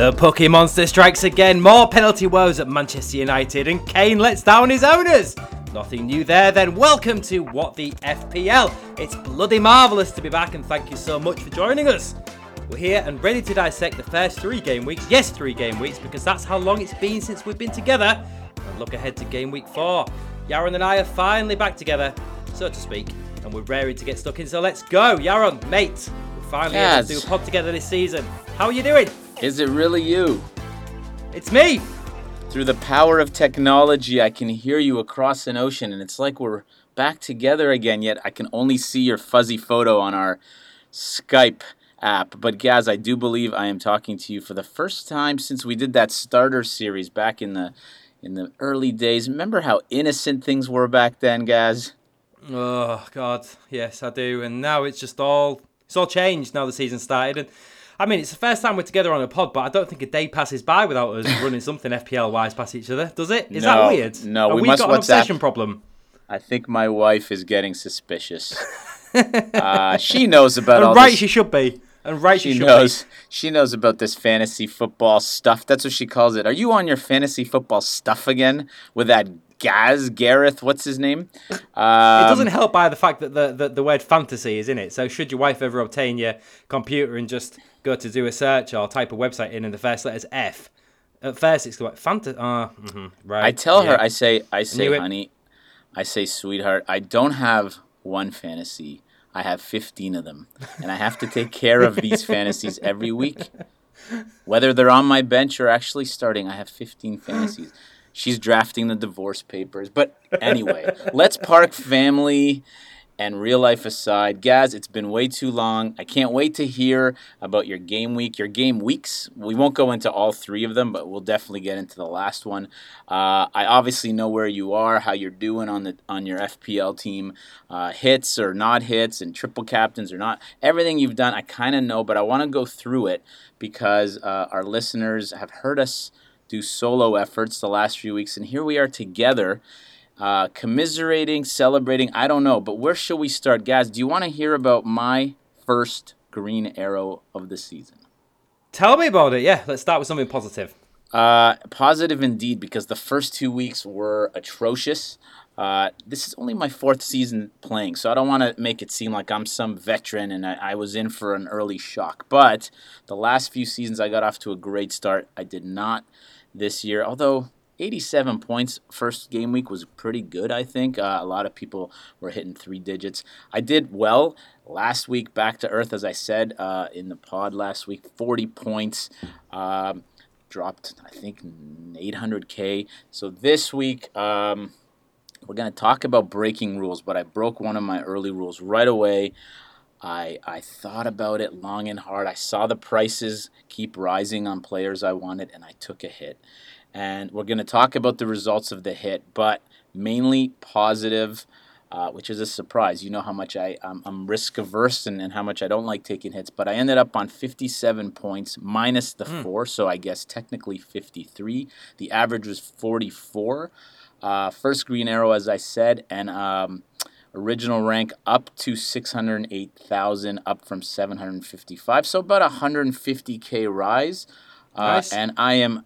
The Pukki Monster strikes again. More penalty woes at Manchester United, and Kane lets down his owners. Nothing new there, then. Welcome to What the FPL. It's bloody marvellous to be back, and thank you so much for joining us. We're here and ready to dissect the first three game weeks. Yes, three game weeks, because that's how long it's been since we've been together. And look ahead to game week four. Yaron and I are finally back together, so to speak, and we're raring to get stuck in. So let's go, Yaron, mate. We're finally able to do a pod together this season. How are you doing? Is it really you? It's me. Through the power of technology, I can hear you across an ocean, and it's like we're back together again. Yet I can only see your fuzzy photo on our Skype app. But Gaz, I do believe I am talking to you for the first time since we did that starter series back in the in the early days. Remember how innocent things were back then, Gaz? Oh God, yes, I do. And now it's just all it's all changed now the season started. And I mean, it's the first time we're together on a pod, but I don't think a day passes by without us running something FPL wise past each other, does it? Is no, that weird? No, Have we, we must got an WhatsApp. obsession problem. I think my wife is getting suspicious. uh, she knows about all And right, this. she should be. And right, she, She should knows. She knows about this fantasy football stuff. That's what she calls it. Are you on your fantasy football stuff again with that Gaz Gareth? What's his name? be. It Um, doesn't help by the fact that the, the, the word fantasy is in it. So, should your wife ever obtain your computer and just go to do a search or type a website in and the first letter is F, at first it's like fantasy. Uh, mhm, right. I tell yeah. her. I say. I say, it. honey. I say, sweetheart. I don't have one fantasy. I have fifteen of them, and I have to take care of these fantasies every week. Whether they're on my bench or actually starting, I have 15 fantasies. She's drafting the divorce papers. But anyway, let's park family and real life aside. Gaz, it's been way too long. I can't wait to hear about your game week, your game weeks. We won't go into all three of them, but we'll definitely get into the last one. Uh, I obviously know where you are, how you're doing on the on your FPL team, uh, hits or not hits, and triple captains or not. Everything you've done, I kind of know, but I want to go through it because uh, our listeners have heard us do solo efforts the last few weeks, and here we are together, uh, commiserating, celebrating. I don't know, but where should we start, guys? Do you want to hear about my first green arrow of the season? Tell me about it. Yeah, let's start with something positive. Uh, positive indeed, because the first two weeks were atrocious. Uh, this is only my fourth season playing, so I don't want to make it seem like I'm some veteran and I, I was in for an early shock. But the last few seasons, I got off to a great start. I did not this year, although 87 points first game week was pretty good, I think. Uh, a lot of people were hitting three digits. I did well last week, back to earth, as I said uh, in the pod last week 40 points. Um, dropped, I think, 800K. So this week, um, we're going to talk about breaking rules, but I broke one of my early rules right away. I, I thought about it long and hard. I saw the prices keep rising on players I wanted, and I took a hit. And we're going to talk about the results of the hit, but mainly positive, uh, which is a surprise. You know how much I, I'm, I'm risk averse and, and how much I don't like taking hits, but I ended up on 57 points minus the four, so I guess technically 53. The average was 44. Uh, first green arrow, as I said, and um, original rank up to 608,000, up from 755. So about a 150k rise. Uh, Nice. And I am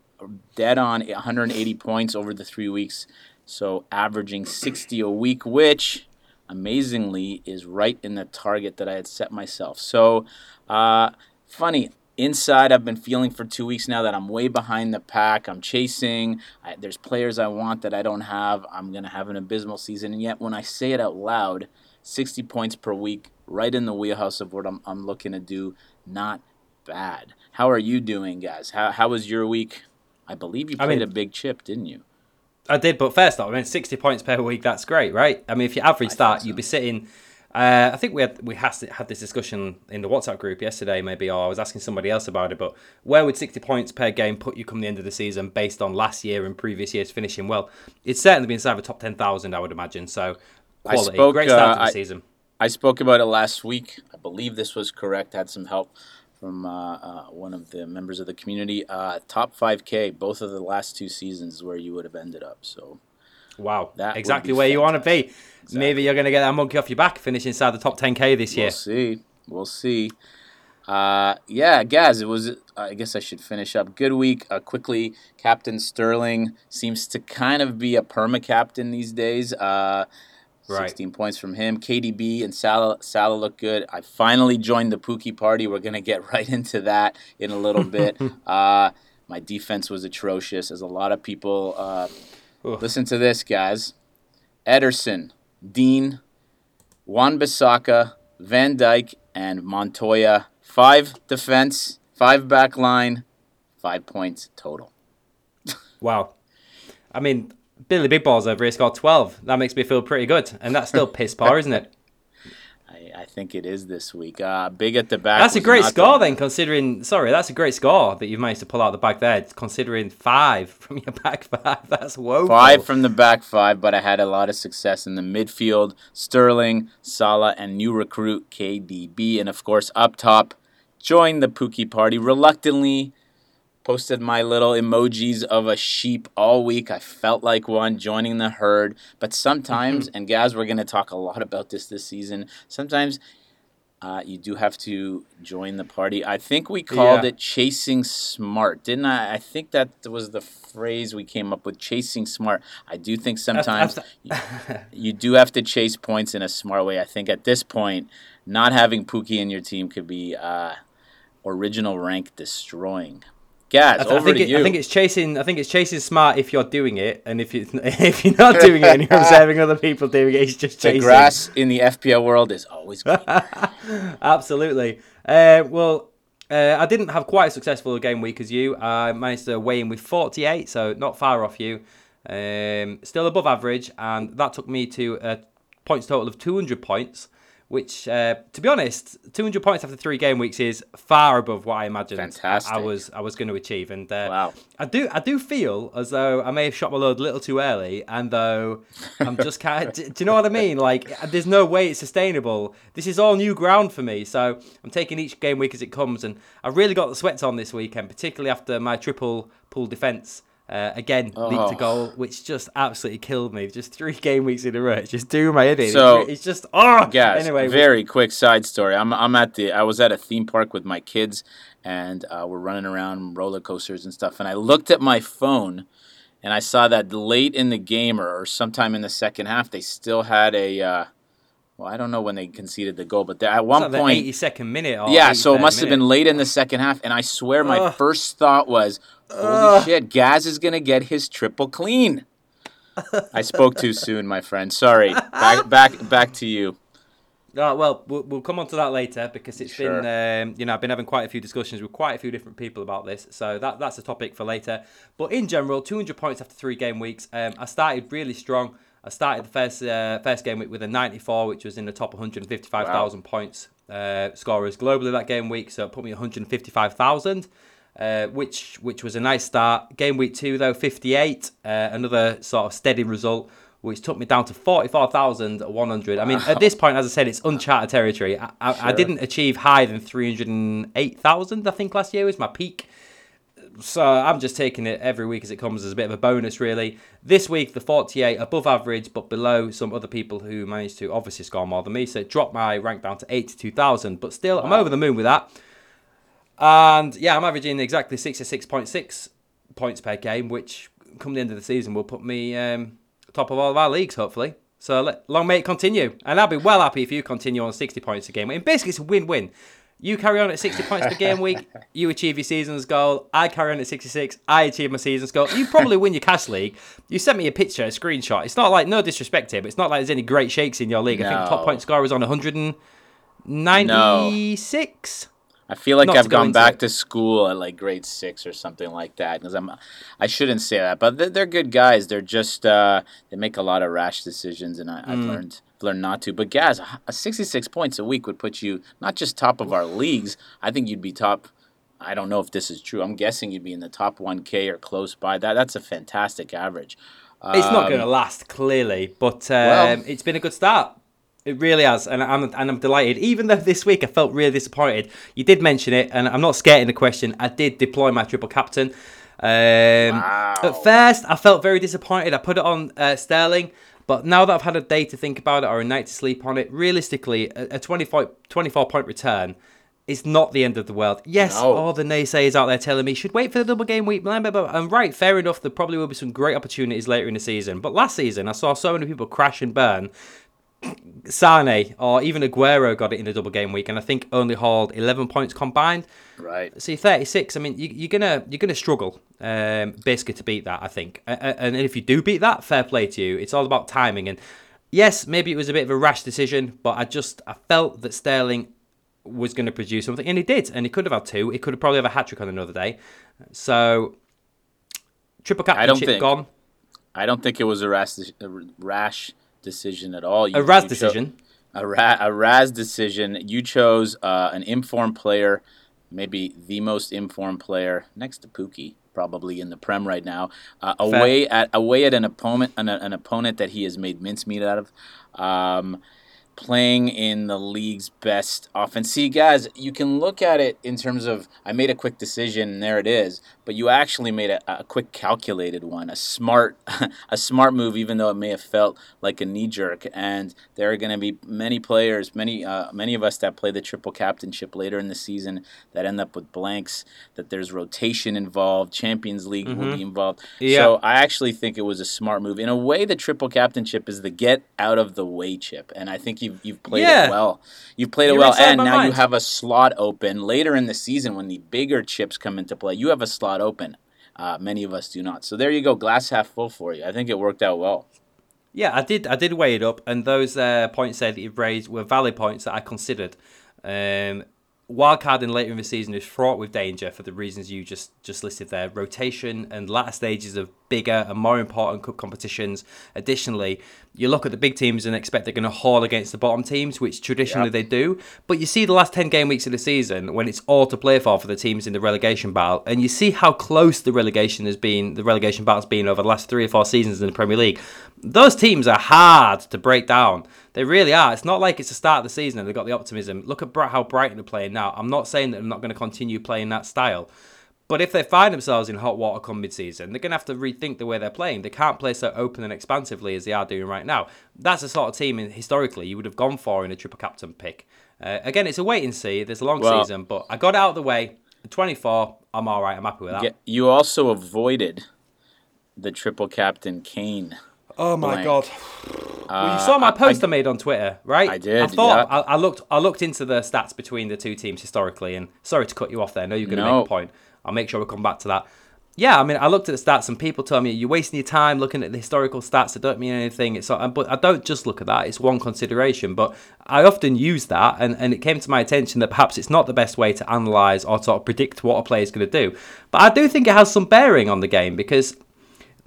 dead on 180 points over the three weeks. So averaging 60 a week, which amazingly is right in the target that I had set myself. So uh, funny. Inside, I've been feeling for two weeks now that I'm way behind the pack. I'm chasing. I, there's players I want that I don't have. I'm going to have an abysmal season. And yet, when I say it out loud, 60 points per week, right in the wheelhouse of what I'm, I'm looking to do. Not bad. How are you doing, guys? How, how was your week? I believe you I played mean- a big chip, didn't you? I did, but first off, I mean, 60 points per week, that's great, right? I mean, if you average that, so. you'd be sitting. Uh, I think we had we has had this discussion in the WhatsApp group yesterday, maybe, or I was asking somebody else about it. But where would 60 points per game put you come the end of the season based on last year and previous years finishing well? It's certainly been inside the top 10,000, I would imagine. So, quality. spoke, Great start uh, to the I- season. I spoke about it last week. I believe this was correct. Had some help from uh, uh, one of the members of the community. Uh, top 5K, both of the last two seasons, where you would have ended up. So Wow. that exactly where you want to be. Exactly. Maybe you're going to get that monkey off your back, finish inside the top 10K this year. we'll see. We'll see. Uh, yeah, Gaz, it was. I guess I should finish up. Good week. Uh, quickly, Captain Sterling seems to kind of be a perma captain these days. Right. 16 points from him. KDB and Salah, Salah look good. I finally joined the Pukki party. We're going to get right into that in a little bit. uh, my defense was atrocious, as a lot of people. Uh, listen to this, guys. Ederson, Digne, Juan Bissaka, Van Dijk, and Montoya. Five defense, five back line, five points total. Wow. I mean, Billy Big Balls over here scored 12. That makes me feel pretty good. And that's still piss poor, isn't it? I, I think it is this week. Uh, big at the back. That's a great score the- then, considering. Sorry, that's a great score that you've managed to pull out the back there, considering five from your back five. That's woeful. Five from the back five, but I had a lot of success in the midfield. Sterling, Salah, and new recruit KDB. And of course, up top, joined the Pukki party reluctantly. Posted my little emojis of a sheep all week. I felt like one joining the herd. But sometimes, and guys, we're going to talk a lot about this this season. Sometimes uh, you do have to join the party. I think we called Yeah. it chasing smart, didn't I? I think that was the phrase we came up with, chasing smart. I do think sometimes you, you do have to chase points in a smart way. I think at this point, not having Pukki in your team could be uh, original rank destroying. Gaz, I, th- I think it, you. I think it's chasing. I think it's chasing smart if you're doing it, and if you if you're not doing it and you're observing other people doing it, it's just the chasing. grass in the FPL world is always. Absolutely. Uh, well, uh, I didn't have quite a successful a game week as you. I managed to weigh in with 48, so not far off you. Um, still above average, and that took me to a points total of 200 points, which, uh, to be honest, 200 points after three game weeks is far above what I imagined Fantastic. I was I was going to achieve. And uh, Wow. I do I do feel as though I may have shot my load a little too early, and though I'm just kind of, do, do you know what I mean? Like, there's no way it's sustainable. This is all new ground for me, so I'm taking each game week as it comes, and I really got the sweats on this weekend, particularly after my triple pool defense. Uh, again, leaked Oh. a goal, which just absolutely killed me. Just three game weeks in a row. It's just doing my head in. So- it's, it's just oh. Guys, anyway, we- very quick side story. I'm I'm at the I was at a theme park with my kids, and uh, we're running around roller coasters and stuff. And I looked at my phone, and I saw that late in the game or, or sometime in the second half, they still had a. Uh, well, I don't know when they conceded the goal, but at one like the point, 82nd minute. Or yeah. So it 83rd must have been late in the second half, and I swear my first thought was, "Holy shit, Gaz is gonna get his triple clean." I spoke too soon, my friend. Sorry. Back back back to you. Oh, well, well, we'll come on to that later because it's Sure. been, um, you know, I've been having quite a few discussions with quite a few different people about this. So that that's a topic for later. But in general, 200 points after three game weeks. Um, I started really strong. I started the first uh, first game week with a 94, which was in the top 155,000 points uh, scorers globally that game week. So it put me 155,000. Uh, which which was a nice start. Game week two though, 58, uh, another sort of steady result, which took me down to 44,100. I mean, at this point, as I said, it's uncharted territory. I, I, I didn't achieve higher than 308,000. I think last year was my peak. So I'm just taking it every week as it comes as a bit of a bonus, really. This week, the 48 above average, but below some other people who managed to obviously score more than me. So it dropped my rank down to 82,000. But still, I'm over the moon with that. And yeah, I'm averaging exactly 66.6 points per game, which come the end of the season will put me um, top of all of our leagues, hopefully. So let, long may it continue. And I'll be well happy if you continue on 60 points a game. And basically, it's a win win. You carry on at 60 points per game week, you achieve your season's goal. I carry on at 66, I achieve my season's goal. You probably win your cash league. You sent me a picture, a screenshot. It's not like, no disrespect here, but it's not like there's any great shakes in your league. I think the top point scorer was on 196. I feel like Not I've gone back it. to school at like grade six or something like that. Because I'm, I shouldn't say that, but they're, they're good guys. They're just uh, they make a lot of rash decisions, and I, I've Mm. learned learned not to. But guys, a 66 points a week would put you not just top of our leagues. I think you'd be top. I don't know if this is true. I'm guessing you'd be in the top 1K or close by that. That's a fantastic average. It's not Um, going to last, clearly, but um, well- it's been a good start. It really has, and I'm and I'm delighted. Even though this week I felt really disappointed, you did mention it, and I'm not scared in the question. I did deploy my triple captain. Um, Wow. At first, I felt very disappointed. I put it on uh, Sterling, but now that I've had a day to think about it or a night to sleep on it, realistically, a, a 24, 24 point return is not the end of the world. Yes, No. all the naysayers out there telling me should wait for the double game week. blah, blah, blah. And right, fair enough. There probably will be some great opportunities later in the season. But last season, I saw so many people crash and burn. Sane or even Aguero got it in the double game week, and I think only hauled 11 points combined. Right. See, 36. I mean, you, you're gonna you're gonna struggle um, basically to beat that. I think, and if you do beat that, fair play to you. It's all about timing. And yes, maybe it was a bit of a rash decision, but I just I felt that Sterling was going to produce something, and he did. And he could have had two. He could have probably have a hat trick on another day. So triple I don't captainship think- gone. I don't think it was a rash, a rash decision at all. You, A Raz decision. a, ra- a Raz decision. You chose uh, an informed player, maybe the most informed player next to Pukki, probably in the Prem right now. Uh, away at away at an opponent, an, an opponent that he has made mincemeat out of. Um, playing in the league's best offense. See, guys, you can look at it in terms of I made a quick decision, and there it is. But you actually made a, a quick calculated one, a smart, a smart move, even though it may have felt like a knee jerk. And there are going to be many players, many, uh, many of us that play the triple captainship later in the season that end up with blanks. That there's rotation involved, Champions League will be involved. Yeah. So I actually think it was a smart move. In a way, the triple captainship is the get out of the way chip, and I think you've you've played Yeah. it well. You've played it You're well, and now you have a slot open later in the season when the bigger chips come into play. You have a slot open. Uh, many of us do not. So there you go, glass half full for you. I think it worked out well. Yeah, I did. I did weigh it up, and those uh, points there that you've raised were valid points that I considered. Um, wildcarding later in the season is fraught with danger for the reasons you just just listed there: rotation and latter stages of bigger and more important cup competitions. Additionally, you look at the big teams and expect they're going to haul against the bottom teams, which traditionally Yep. they do. But you see the last ten game weeks of the season when it's all to play for for the teams in the relegation battle, and you see how close the relegation has been. The relegation battle's been over the last three or four seasons in the Premier League. Those teams are hard to break down. They really are. It's not like it's the start of the season and they've got the optimism. Look at how Brighton are playing now. I'm not saying that they're not going to continue playing that style. But if they find themselves in hot water come mid-season, they're going to have to rethink the way they're playing. They can't play so open and expansively as they are doing right now. That's the sort of team in, historically you would have gone for in a triple captain pick. Uh, again, it's a wait and see. There's a long Well- season, but I got it out of the way. 24, I'm all right. I'm happy with that. Ge- You also avoided the triple captain Kane. Oh my blank. god! well, you Uh, saw my I- post I, made on Twitter, right? I did, I thought yeah. I, I looked. I looked into the stats between the two teams historically, and sorry to cut you off there. I know you're going to No. make a point. I'll make sure we come back to that. Yeah, I mean, I looked at the stats, and people tell me you're wasting your time looking at the historical stats. That don't mean anything. It's not, but I don't just look at that. It's one consideration, but I often use that, and, and it came to my attention that perhaps it's not the best way to analyze or sort of predict what a player is going to do. But I do think it has some bearing on the game because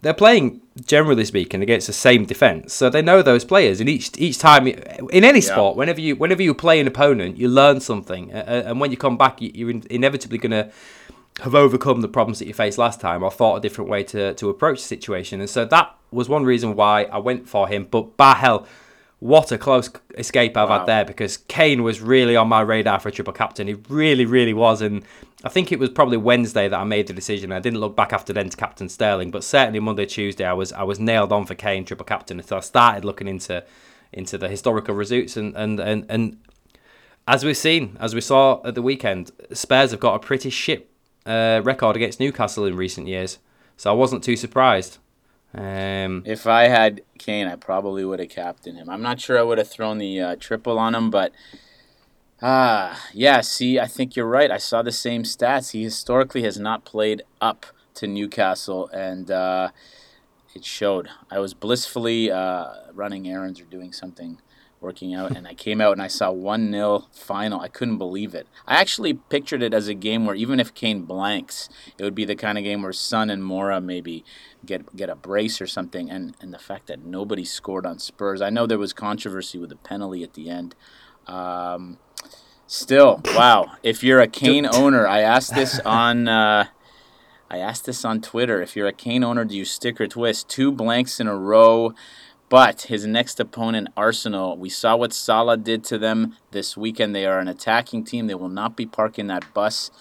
they're playing generally speaking against the same defense so they know those players and each each time in any sport whenever you whenever you play an opponent you learn something and when you come back you- you're inevitably going to have overcome the problems that you faced last time or thought a different way to, to approach the situation and so that was one reason why I went for him but by hell what a close escape I've Wow. had there because Kane was really on my radar for a triple captain. He really, really was. And I think it was probably Wednesday that I made the decision. I didn't look back after then to captain Sterling, but certainly Monday, Tuesday, I was I was nailed on for Kane triple captain So I started looking into into the historical results and and and, and as we've seen, as we saw at the weekend, Spurs have got a pretty shit uh, record against Newcastle in recent years. So I wasn't too surprised. Um, If I had Kane, I probably would have captained him. I'm not sure I would have thrown the uh, triple on him, but ah, yeah. See, I think you're right. I saw the same stats. He historically has not played up to Newcastle, and uh, it showed. I was blissfully uh, running errands or doing something, working out, and I came out and I saw one 0 final. I couldn't believe it. I actually pictured it as a game where even if Kane blanks, it would be the kind of game where Son and Moura maybe get get a brace or something. And and the fact that nobody scored on Spurs. I know there was controversy with the penalty at the end. Um, still, wow. If you're a Kane owner, I asked this on. Uh, I asked this on Twitter. If you're a Kane owner, do you stick or twist? Two blanks in a row. But his next opponent, Arsenal, we saw what Salah did to them this weekend. They are an attacking team. They will not be parking that bus.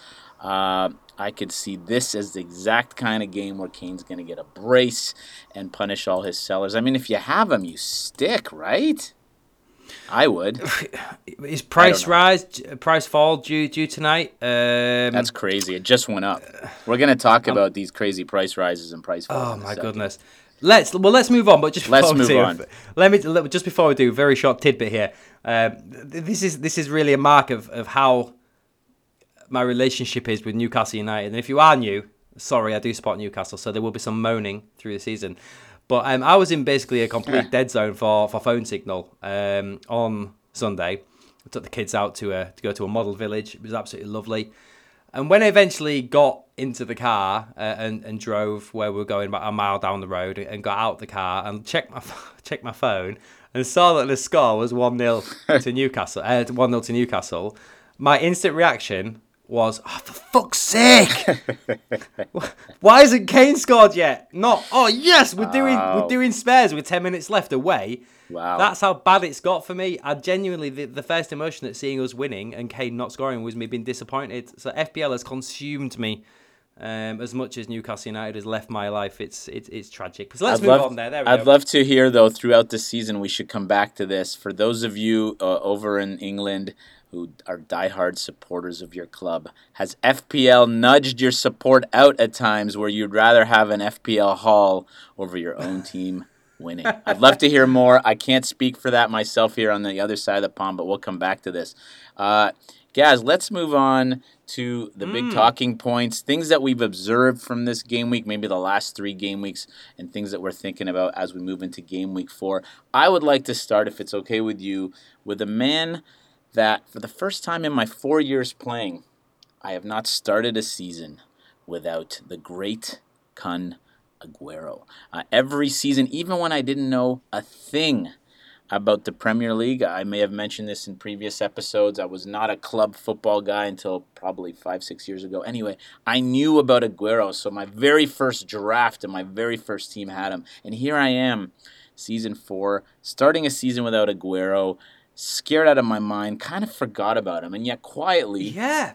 Uh, I could see this as the exact kind of game where Kane's going to get a brace and punish all his sellers. I mean, if you have him, you stick, right? I would. Is price rise, price fall due due tonight? Um, That's crazy. It just went up. We're gonna talk about these crazy price rises and price falls. Oh in a my goodness. Let's well let's move on, but just before Let's we move do, on. let me let- just before we do, very short tidbit here. Um, th- this is this is really a mark of, of how my relationship is with Newcastle United. And if you are new, sorry, I do support Newcastle, so there will be some moaning through the season. But um, I was in basically a complete dead zone for, for phone signal um, on Sunday. I took the kids out to a, to go to a model village. It was absolutely lovely. And when I eventually got into the car uh, and, and drove where we were going about a mile down the road and got out the car and checked my checked my phone and saw that the score was 1 0 to Newcastle, uh, 1 0 to Newcastle, my instant reaction was, oh, for fuck's sake! Why isn't Kane scored yet? Not, oh yes, we're doing we're doing Spurs with 10 minutes left away. Wow. That's how bad it's got for me. I genuinely, the, the first emotion at seeing us winning and Kane not scoring was me being disappointed. So FPL has consumed me um, as much as Newcastle United has left my life. It's it's, it's tragic. So let's I'd move love, on there. There we I'd go. love to hear though throughout the season. We should come back to this for those of you uh, over in England who are diehard supporters of your club. Has FPL nudged your support out at times where you'd rather have an FPL haul over your own team winning? I'd love to hear more. I can't speak for that myself here on the other side of the pond, but we'll come back to this. Uh, Guys, let's move on to the big talking points, things that we've observed from this game week, maybe the last three game weeks, and things that we're thinking about as we move into game week four. I would like to start, if it's okay with you, with a man that, for the first time in my four years playing, I have not started a season without the great Kun Aguero. Uh, every season, even when I didn't know a thing about the Premier League. I may have mentioned this in previous episodes. I was not a club football guy until probably five, six years ago. Anyway, I knew about Aguero, so my very first draft and my very first team had him. And here I am, season four, starting a season without Aguero, scared out of my mind, kind of forgot about him. And yet, quietly, Yeah.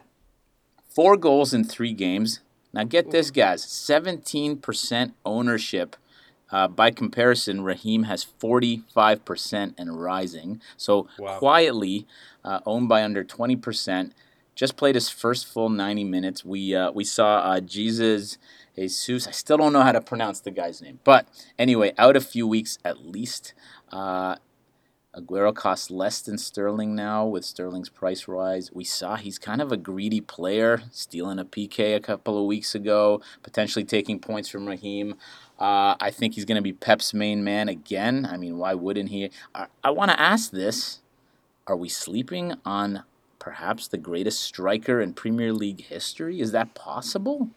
four goals in three games. Now, get this, guys 17% ownership. Uh, by comparison, Raheem has 45% and rising. So Wow. quietly uh, owned by under 20%. Just played his first full 90 minutes. We uh, we saw uh, Jesus Jesus. I still don't know how to pronounce the guy's name, but anyway, out a few weeks at least. Uh, Aguero costs less than Sterling now with Sterling's price rise. We saw he's kind of a greedy player, stealing a PK a couple of weeks ago, potentially taking points from Raheem. Uh, I think he's going to be Pep's main man again. I mean, why wouldn't he? I, I want to ask this Are we sleeping on perhaps the greatest striker in Premier League history? Is that possible?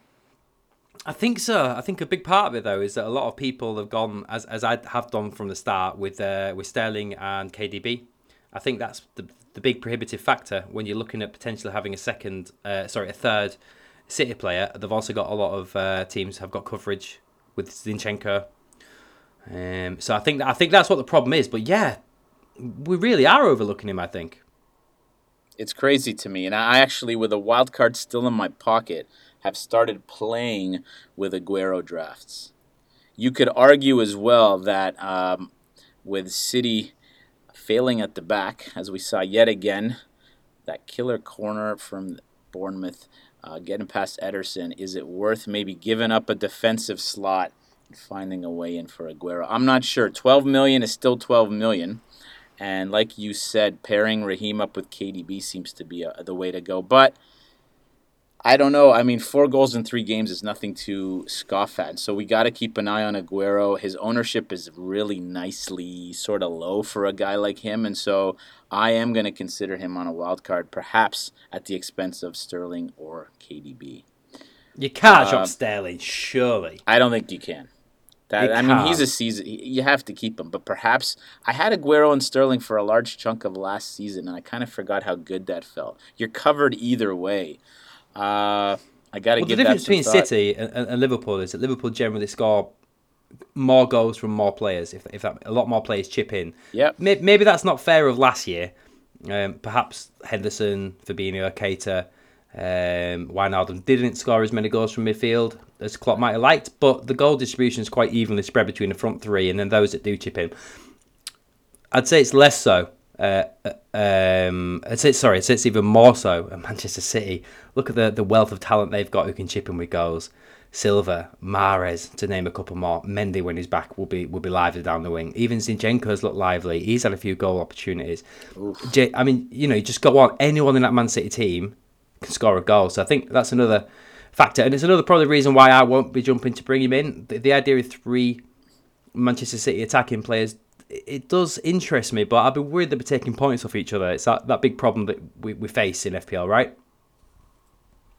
I think so. I think a big part of it though is that a lot of people have gone as as I have done from the start with uh, with Sterling and KDB. I think that's the the big prohibitive factor when you're looking at potentially having a second, uh, sorry, a third City player. They've also got a lot of uh, teams have got coverage with Zinchenko. Um, so I think I think that's what the problem is. But yeah, we really are overlooking him. I think. It's crazy to me. And I actually, with a wild card still in my pocket, have started playing with Aguero drafts. You could argue as well that um, with City failing at the back, as we saw yet again, that killer corner from Bournemouth uh, getting past Ederson, is it worth maybe giving up a defensive slot and finding a way in for Aguero? I'm not sure. 12 million is still 12 million. And like you said, pairing Raheem up with KDB seems to be uh the way to go. But I don't know. I mean, four goals in three games is nothing to scoff at. So we got to keep an eye on Aguero. His ownership is really nicely sort of low for a guy like him. And so I am going to consider him on a wild card, perhaps at the expense of Sterling or KDB. You can't Uh, drop Sterling, surely. I don't think you can. That I mean, he's a season. You have to keep him, but perhaps I had Aguero and Sterling for a large chunk of last season, and I kind of forgot how good that felt. You're covered either way. Uh, I got to Well, the difference between thought. City and, and, and Liverpool is that Liverpool generally score more goals from more players. If, if that, a lot more players chip in, Yep. May- maybe that's not fair of last year. Um, perhaps Henderson, Fabinho, Keita, um, Wijnaldum didn't score as many goals from midfield as Klopp might have liked, but the goal distribution is quite evenly spread between the front three and then those that do chip in. I'd say it's less so Uh, uh, um, it's, it's sorry, it's, it's even more so at Manchester City. Look at the, the wealth of talent they've got who can chip in with goals. Silva, Mahrez, to name a couple more. Mendy, when he's back, will be will be lively down the wing. Even Zinchenko's looked lively. He's had a few goal opportunities. J- I mean, you know, you just got on anyone in that Man City team can score a goal. So I think that's another factor, and it's another probably reason why I won't be jumping to bring him in. The, the idea of three Manchester City attacking players, it does interest me, but I'd be worried they'd be taking points off each other. It's that, that big problem that we, we face in FPL, right?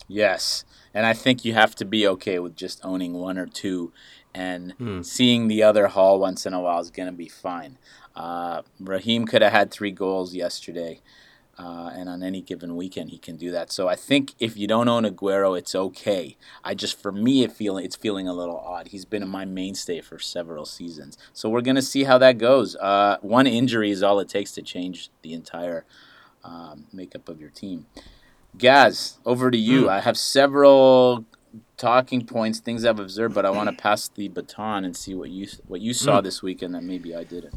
Yes. And I think you have to be okay with just owning one or two and hmm. seeing the other haul once in a while is going to be fine. Uh, Raheem could have had three goals yesterday. Uh, and on any given weekend, he can do that. So I think if you don't own Aguero, it's okay. I just, for me, it feeling it's feeling a little odd. He's been my mainstay for several seasons, so we're gonna see how that goes. Uh, one injury is all it takes to change the entire um, makeup of your team. Gaz, over to you. Mm. I have several talking points, things I've observed, but I want to pass the baton and see what you what you saw mm. this weekend that maybe I didn't.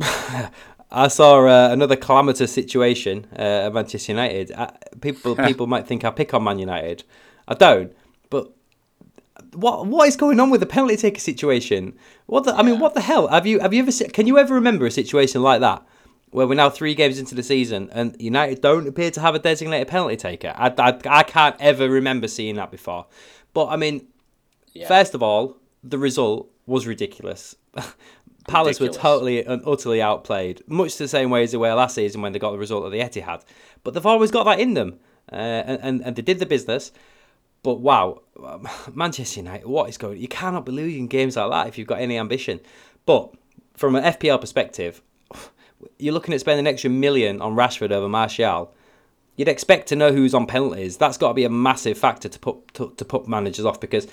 I saw uh, another calamitous situation uh, at Manchester United. Uh, people people might think I pick on Man United. I don't. But what what is going on with the penalty taker situation? What the, I mean, what the hell? Have you have you ever can you ever remember a situation like that? where we're now three games into the season and United don't appear to have a designated penalty taker. I, I, I can't ever remember seeing that before. But I mean, yeah. first of all, the result was ridiculous. Palace ridiculous. were totally and utterly outplayed, much the same way as they were last season when they got the result of the Etihad. But they've always got that in them, uh, and, and, and they did the business. But wow, Manchester United, what is going? You cannot be losing games like that if you've got any ambition. But from an FPL perspective, you're looking at spending an extra million on Rashford over Martial. You'd expect to know who's on penalties. That's got to be a massive factor to put to, to put managers off because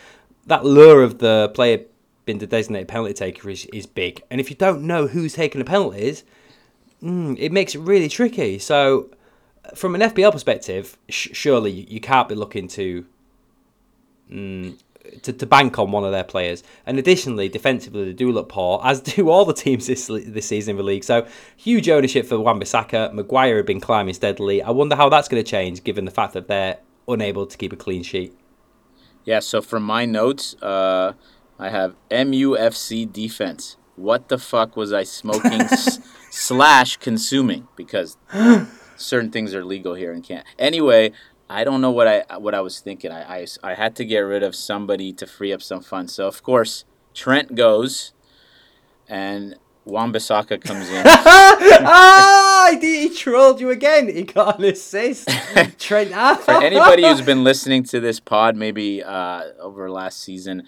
that lure of the player being the designated penalty taker is, is big. And if you don't know who's taking the penalties, mm, it makes it really tricky. So, from an FPL perspective, sh- surely you can't be looking to mm, to, to bank on one of their players. And additionally, defensively, they do look poor, as do all the teams this this season in the league. So huge ownership for Wan-Bissaka. Maguire have been climbing steadily. I wonder how that's going to change, given the fact that they're unable to keep a clean sheet. Yeah. So from my notes, uh, I have MUFC defense. What the fuck was I smoking s- slash consuming? Because certain things are legal here and can't. Anyway, I don't know what I what I was thinking. I, I, I had to get rid of somebody to free up some funds. So of course Trent goes, and Wan-Bissaka comes in. ah, he trolled you again. He got an assist. Trent. For anybody who's been listening to this pod, maybe uh, over last season,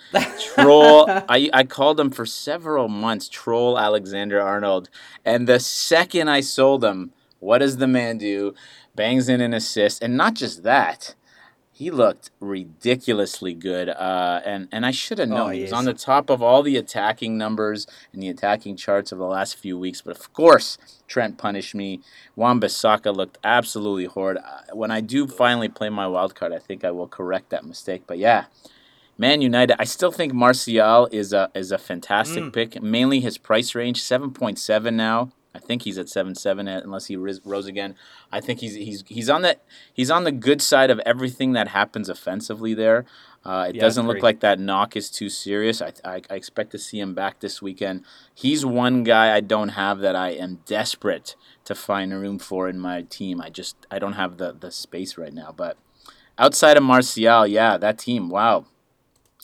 troll. I I called him for several months. Troll Alexander Arnold, and the second I sold him, what does the man do? bangs in an assist, and not just that, he looked ridiculously good. Uh, and and I should have oh, known oh, he, he was on the top of all the attacking numbers and the attacking charts of the last few weeks. But of course, Trent punished me. Wan-Bissaka looked absolutely horrid. Uh, when I do finally play my wild card, I think I will correct that mistake. But yeah. Man United, I still think Martial is a is a fantastic mm. pick. Mainly his price range, seven point seven now. I think he's at seven seven unless he rose again. I think he's he's he's on that he's on the good side of everything that happens offensively there. Uh, it yeah, doesn't look like that knock is too serious. I, I, I expect to see him back this weekend. He's one guy I don't have that I am desperate to find room for in my team. I just I don't have the the space right now. But outside of Martial, yeah, that team, wow.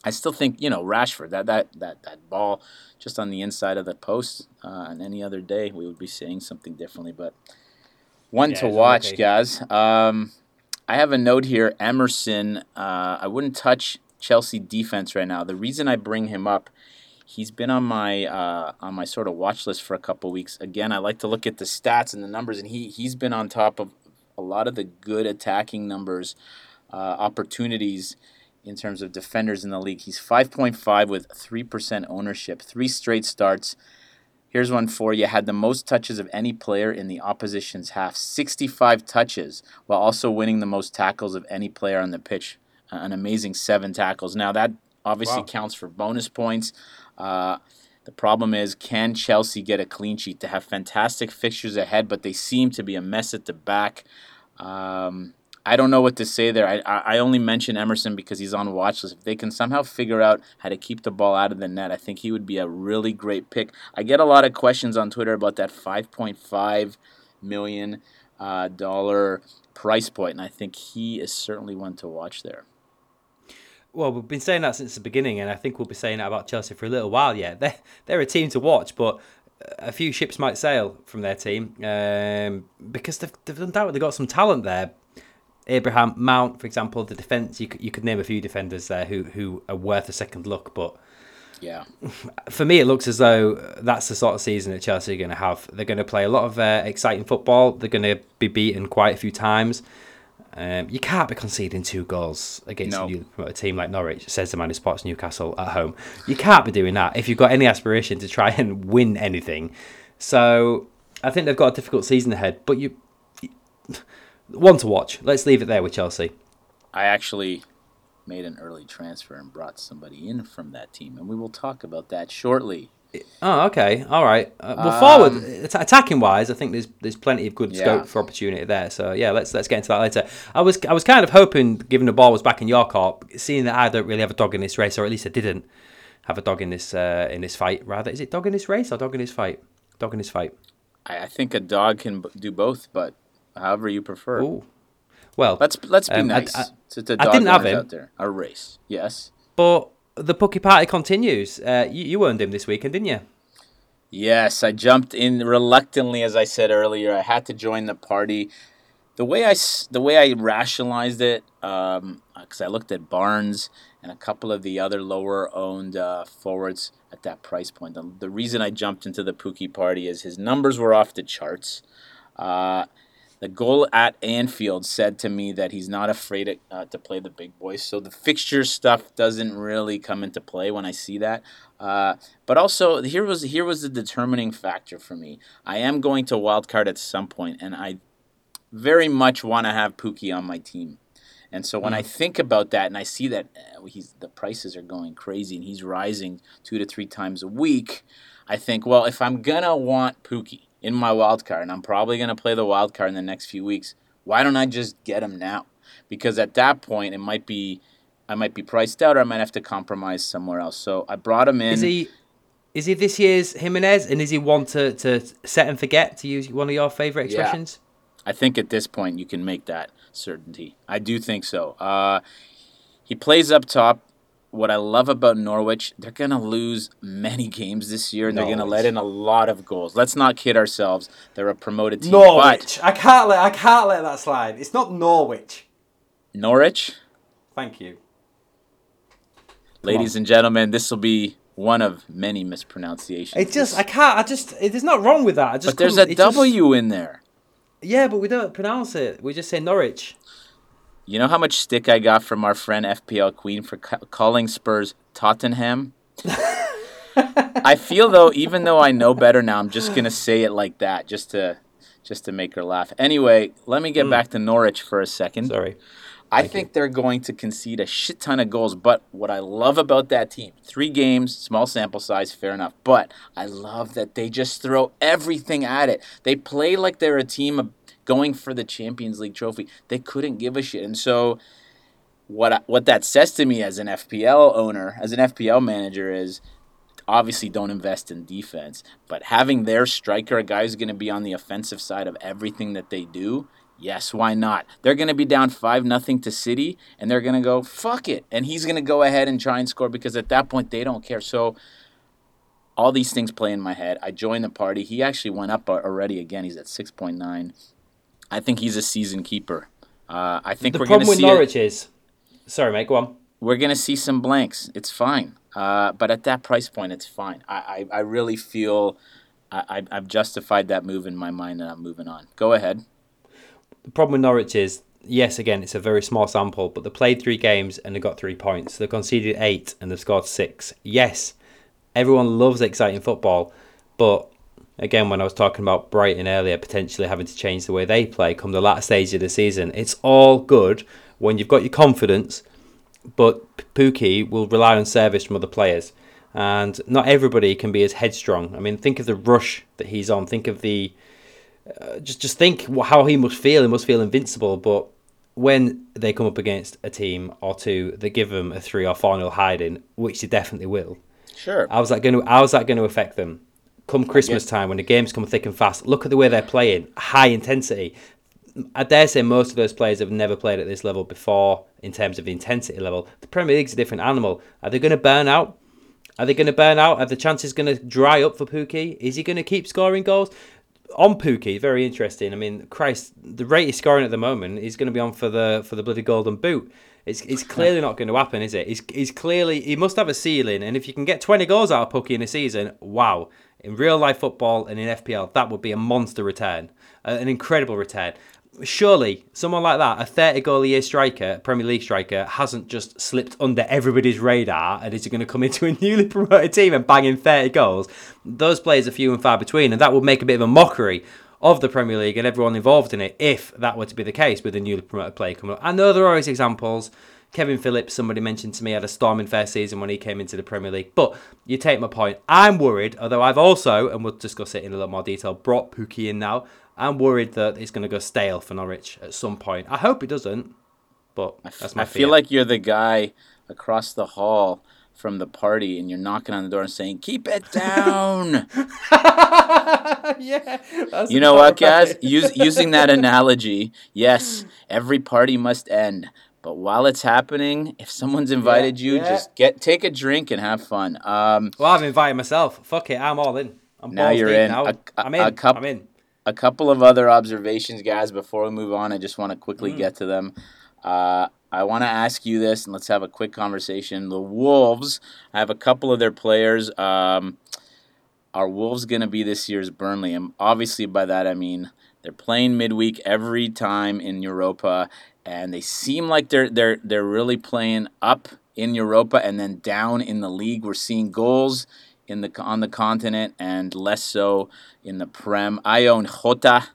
I still think you know Rashford that that that that ball just on the inside of the post. Uh, and any other day, we would be saying something differently. But one yeah, to watch, okay. guys. Um, I have a note here. Emerson. Uh, I wouldn't touch Chelsea defense right now. The reason I bring him up, he's been on my uh, on my sort of watch list for a couple weeks. Again, I like to look at the stats and the numbers, and he he's been on top of a lot of the good attacking numbers, uh, opportunities in terms of defenders in the league. He's 5.5 with 3% ownership, three straight starts. Here's one for you. Had the most touches of any player in the opposition's half, 65 touches, while also winning the most tackles of any player on the pitch. An amazing seven tackles. Now, that obviously wow. counts for bonus points. Uh, The problem is, can Chelsea get a clean sheet? They have fantastic fixtures ahead, but they seem to be a mess at the back. Um, I don't know what to say there. I, I only mention Emerson because he's on watch list. If they can somehow figure out how to keep the ball out of the net, I think he would be a really great pick. I get a lot of questions on Twitter about that 5.5 million uh, dollar price point, and I think he is certainly one to watch there. Well, we've been saying that since the beginning, and I think we'll be saying that about Chelsea for a little while yet. They're, they're a team to watch, but a few ships might sail from their team um, because they've, they've undoubtedly got some talent there. Abraham Mount, for example, the defense. You could, you could name a few defenders there who who are worth a second look, but yeah, for me, it looks as though that's the sort of season that Chelsea are going to have. They're going to play a lot of uh, exciting football. They're going to be beaten quite a few times. Um, you can't be conceding two goals against no. a, team like Norwich, says the man who spots Newcastle at home. You can't be doing that if you've got any aspiration to try and win anything. So I think they've got a difficult season ahead, but you one to watch. Let's leave it there with Chelsea. I actually made an early transfer and brought somebody in from that team, and we will talk about that shortly. Oh, okay, all right. Uh, well, forward um, attacking wise, I think there's there's plenty of good yeah. scope for opportunity there. So yeah, let's let's get into that later. I was I was kind of hoping, given the ball was back in your court, seeing that I don't really have a dog in this race, or at least I didn't have a dog in this uh, in this fight. Rather, is it dog in this race or dog in this fight? Dog in this fight. I, I think a dog can do both, but however you prefer. Ooh. Well, let's let's be um, nice. I, I, to, to I didn't have him out there. A race, yes. But the Pukki party continues. Uh, you, you earned him this weekend, didn't you? Yes, I jumped in reluctantly, as I said earlier. I had to join the party. The way I the way I rationalized it, because um, I looked at Barnes and a couple of the other lower owned uh, forwards at that price point. The, the, reason I jumped into the Pukki party is his numbers were off the charts. Uh, the goal at Anfield said to me that he's not afraid to, uh, to play the big boys. So the fixture stuff doesn't really come into play when I see that. Uh, but also here was here was the determining factor for me. I am going to wildcard at some point, and I very much want to have Pukki on my team. And so when mm. I think about that and I see that uh, he's the prices are going crazy and he's rising two to three times a week, I think, well, if I'm gonna want Pukki in my wild card, and I'm probably going to play the wild card in the next few weeks. Why don't I just get him now? Because at that point, it might be I might be priced out, or I might have to compromise somewhere else. So I brought him in. Is he? Is he this year's Jimenez, and is he one to, to set and forget, to use one of your favorite expressions? Yeah. I think at this point you can make that certainty. I do think so. Uh, he plays up top what I love about Norwich, they're going to lose many games this year and they're going to let in a lot of goals. Let's not kid ourselves. They're a promoted team. Norwich. I can't let I can't let that slide. It's not Norwich. Norwich? Thank you. Ladies and gentlemen, this will be one of many mispronunciations. It just I can't I just it, there's not wrong with that. I just But there's a W just, in there. Yeah, but we don't pronounce it. We just say Norwich. You know how much stick I got from our friend FPL Queen for ca- calling Spurs Tottenham? I feel though, even though I know better now, I'm just gonna say it like that, just to just to make her laugh. Anyway, let me get mm. back to Norwich for a second. Sorry. I Thank think you. they're going to concede a shit ton of goals. But what I love about that team, three games, small sample size, fair enough. But I love that they just throw everything at it. They play like they're a team of going for the Champions League trophy. They couldn't give a shit. And so what I, what that says to me as an FPL owner, as an FPL manager is obviously don't invest in defense, but having their striker, a guy who's going to be on the offensive side of everything that they do, yes, why not? They're going to be down 5 nothing to City and they're going to go fuck it and he's going to go ahead and try and score because at that point they don't care. So all these things play in my head. I joined the party. He actually went up already again. He's at 6.9. I think he's a season keeper. Uh, I think the we're problem with Norwich a, is, sorry, mate, go on. We're gonna see some blanks. It's fine, uh, but at that price point, it's fine. I, I, I really feel I, I've justified that move in my mind, and I'm moving on. Go ahead. The problem with Norwich is, yes, again, it's a very small sample, but they played three games and they got three points. They conceded eight and they scored six. Yes, everyone loves exciting football, but again, when I was talking about Brighton earlier, potentially having to change the way they play come the last stage of the season, it's all good when you've got your confidence, but Pukki will rely on service from other players. and not everybody can be as headstrong. I mean, think of the rush that he's on. Think of the uh, just just think how he must feel. He must feel invincible. But when they come up against a team or two that give them a three or four nil hiding, which they definitely will. Sure. How's that going to How's that going to affect them? Come Christmas time when the games come thick and fast, look at the way they're playing, high intensity. I dare say most of those players have never played at this level before in terms of the intensity level. The Premier League's a different animal. Are they going to burn out? Are they going to burn out? Are the chances going to dry up for Pukki? Is he going to keep scoring goals? On Pukki, very interesting. I mean, Christ, the rate he's scoring at the moment, he's going to be on for the for the bloody golden boot. It's, it's clearly not going to happen, is it? He's, he's clearly he must have a ceiling, and if you can get twenty goals out of Pukki in a season, wow! In real life football and in FPL, that would be a monster return, an incredible return surely someone like that, a 30 goal a year striker, Premier League striker, hasn't just slipped under everybody's radar and is going to come into a newly promoted team and bang in 30 goals. Those players are few and far between, and that would make a bit of a mockery of the Premier League and everyone involved in it if that were to be the case with a newly promoted player coming up. I know there are always examples. Kevin Phillips, somebody mentioned to me, had a storming fair season when he came into the Premier League. But you take my point. I'm worried, although I've also, and we'll discuss it in a little more detail, brought Pukki in now. I'm worried that it's going to go stale for Norwich at some point. I hope it doesn't, but that's my I feel like you're the guy across the hall from the party and you're knocking on the door and saying, "Keep it down." yeah. You know what, guys? Use, using that analogy, yes, every party must end. But while it's happening, if someone's invited yeah, you, yeah. just get take a drink and have fun. Um, well, I've invited myself. Fuck it, I'm all in. I'm now you're in. Now. A, a, I'm in. A I'm in a couple of other observations, guys, before we move on. I just want to quickly mm. get to them. Uh, I want to ask you this, and let's have a quick conversation. The Wolves, I have a couple of their players. Um, are Wolves going to be this year's Burnley? And obviously, by that I mean they're playing midweek every time in Europa, and they seem like they're they're they're really playing up in Europa and then down in the league. We're seeing goals in the on the continent and less so in the Prem. I own Jota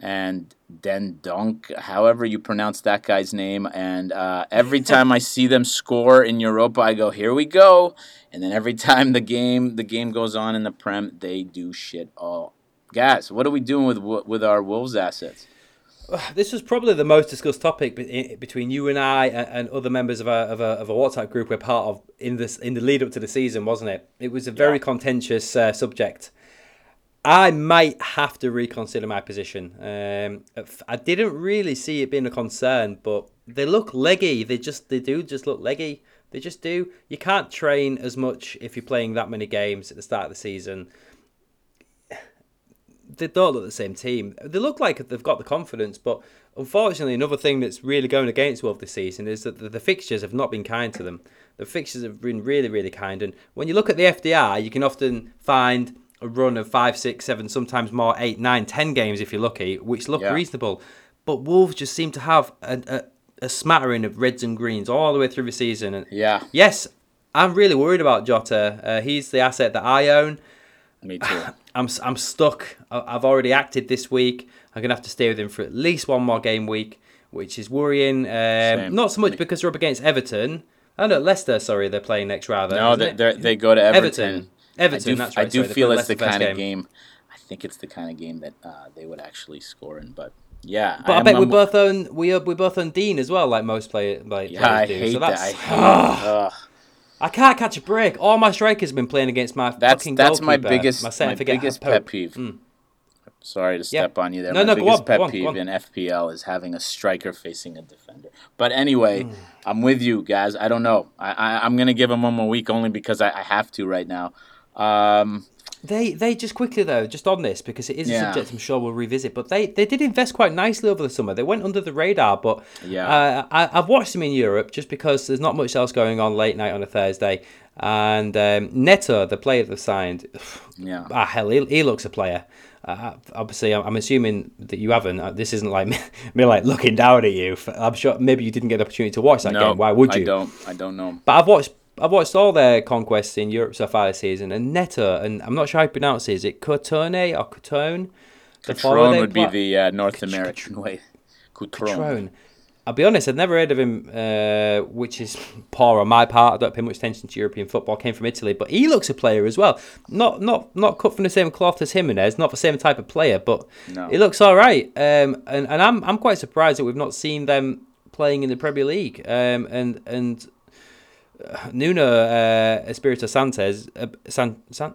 and Dendonk, however you pronounce that guy's name. And uh, every time I see them score in Europa, I go, "Here we go!" And then every time the game the game goes on in the Prem, they do shit all. Guys, what are we doing with with our Wolves assets? this was probably the most discussed topic between you and I and other members of a, of a, of a WhatsApp group we're part of in this in the lead up to the season, wasn't it? It was a very yeah. contentious uh, subject. I might have to reconsider my position. Um, I didn't really see it being a concern, but they look leggy. They just they do just look leggy. They just do. You can't train as much if you're playing that many games at the start of the season they don't look the same team. They look like they've got the confidence, but unfortunately, another thing that's really going against Wolves this season is that the, the, fixtures have not been kind to them. The fixtures have been really, really kind, and when you look at the FDR, you can often find a run of five, six, seven, sometimes more, eight, nine, ten games if you're lucky, which look yeah. reasonable. But Wolves just seem to have a, a, a smattering of reds and greens all the way through the season. And yeah, yes, I'm really worried about Jota. Uh, he's the asset that I own. Me too. I'm I'm stuck. I've already acted this week. I'm gonna have to stay with him for at least one more game week, which is worrying. Um, not so much because they're up against Everton. Oh no, Leicester. Sorry, they're playing next rather. No, they they go to Everton. Everton. Everton. I do, that's right. I do sorry, feel it's the kind of game. I think it's the kind of game that uh, they would actually score in, but. Yeah, but I, I bet we both own we we both own Dean as well, like most play like yeah, players I do. Hate so that's, that. I hate, I can't catch a break. All my strikers have been playing against my that's, fucking That's my biggest, my, my biggest pet peeve. Mm. Sorry to step yeah. on you there. No, my no, biggest on, pet on, peeve in FPL is having a striker facing a defender. But anyway, mm. I'm with you guys. I don't know. I, I am gonna give him one more week only because I, I have to right now. Um, they they just quickly though, just on this because it is a subject I'm sure we'll revisit. But they, they did invest quite nicely over the summer. They went under the radar, but yeah, uh, I, I've watched them in Europe just because there's not much else going on late night on a Thursday. And um, Neto, the player they've signed, yeah, ah hell, he, he looks a player. Uh, obviously, I'm, I'm, assuming that you haven't. Uh, this isn't like me, me, like looking down at you. I'm sure maybe you didn't get the opportunity to watch that no, game. Why would you? I don't. I don't know. But I've watched I've watched all their conquests in Europe so far this season, and Neto, and I'm not sure how you pronounce it. Is it Cotone or Cotone? Cotone would be the uh, North American way. Cotone. I'll be honest, I'd never heard of him, uh, which is poor on my part. I don't pay much attention to European football. Came from Italy, but he looks a player as well. Not not not cut from the same cloth as Jimenez, not the same type of player, but No. he looks all right. Um, and and I'm I'm quite surprised that we've not seen them playing in the Premier League. Um, and and Nuno uh, Espirito Santos, uh, San, San,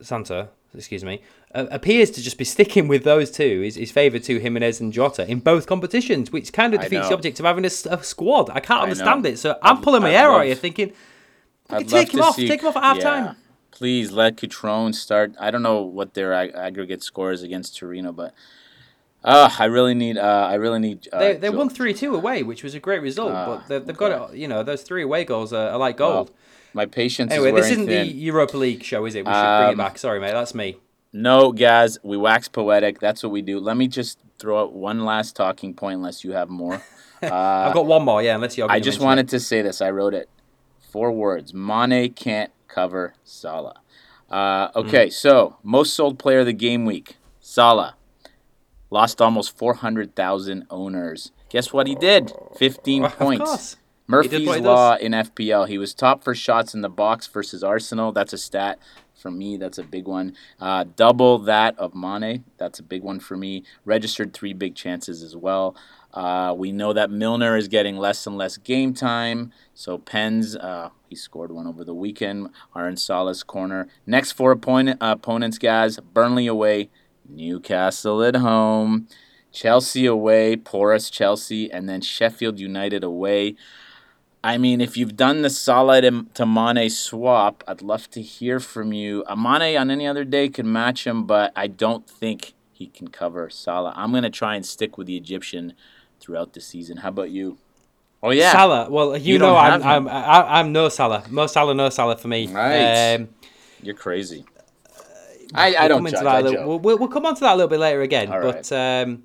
Santa, excuse me, uh, appears to just be sticking with those two. His, his favourite two, Jimenez and Jota, in both competitions, which kind of defeats the object of having a squad. I can't I understand know. it. So I'm I'd- pulling my I'd hair out here, thinking, take him off, see- take him off at half yeah. time. Please let Cutrone start. I don't know what their ag- aggregate score is against Torino, but uh, I really need. Uh, I really need. Uh, They, they won 3 2 away, which was a great result, but they've, they've got it, you know, those three away goals are, are like gold. My patience anyway, is this isn't thin. the Europa League show, is it? We should bring it Um, back. Sorry, mate, that's me. No, guys, we wax poetic. That's what we do. Let me just throw out one last talking point, unless you have more. Uh, I've got one more, yeah, unless you're I just wanted to say this. I wrote it. Four words. Mane can't cover Salah. Uh, okay, so most sold player of the game week, Salah. Lost almost 400,000 owners. Guess what he did? 15 it. Of points. Murphy's Law in FPL. He was top for shots in the box versus Arsenal. That's a stat for me. That's a big one. Uh, double that of Mane. That's a big one for me. Registered three big chances as well. Uh, we know that Milner is getting less and less game time. So Pens, uh, he scored one over the weekend, are in Salah's corner. Next four opponent, uh, opponents, guys Burnley away, Newcastle at home, Chelsea away, porous Chelsea, and then Sheffield United away. I mean, if you've done the Salah to, Mane swap, I'd love to hear from you. Uh, Mane on any other day could match him, but I don't think he can cover Salah. I'm going to try and stick with the Egyptian throughout the season. How about you? Oh, yeah. Salah. Well, you, You know, I'm, I'm. I, I'm no Salah. Mo Salah, no Salah for me. Right. Um, You're crazy. I, I we'll don't judge. that I little- we'll, we'll, we'll come on to that a little bit later again. All but um,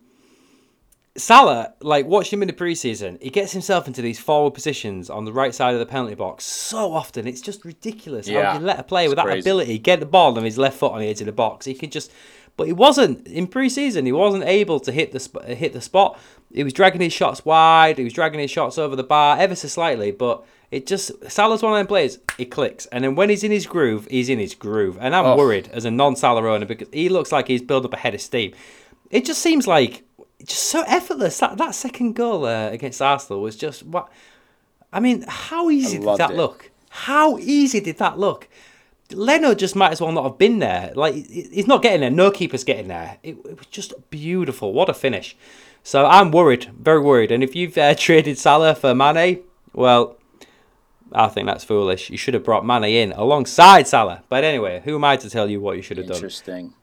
Salah, like watching him in the preseason, he gets himself into these forward positions on the right side of the penalty box so often. It's just ridiculous Yeah, how you let a player with that crazy. ability get the ball on his left foot on the edge of the box. He could just, but he wasn't in preseason. He wasn't able to hit the sp- hit the spot. He was dragging his shots wide. He was dragging his shots over the bar ever so slightly, but. It just Salah's one of them players. It clicks, and then when he's in his groove, he's in his groove. And I'm Oh. worried as a non-Salah owner because he looks like he's built up a head of steam. It just seems like just so effortless. That that second goal uh, against Arsenal was just what. I mean, how easy did that it. look? How easy did that look? Leno just might as well not have been there. Like he's not getting there. No keeper's getting there. It, it was just beautiful. What a finish. So I'm worried, very worried. And if you've uh, traded Salah for Mane, well, I think that's foolish. You should have brought Mane in alongside Salah. But anyway, who am I to tell you what you should have done? Interesting.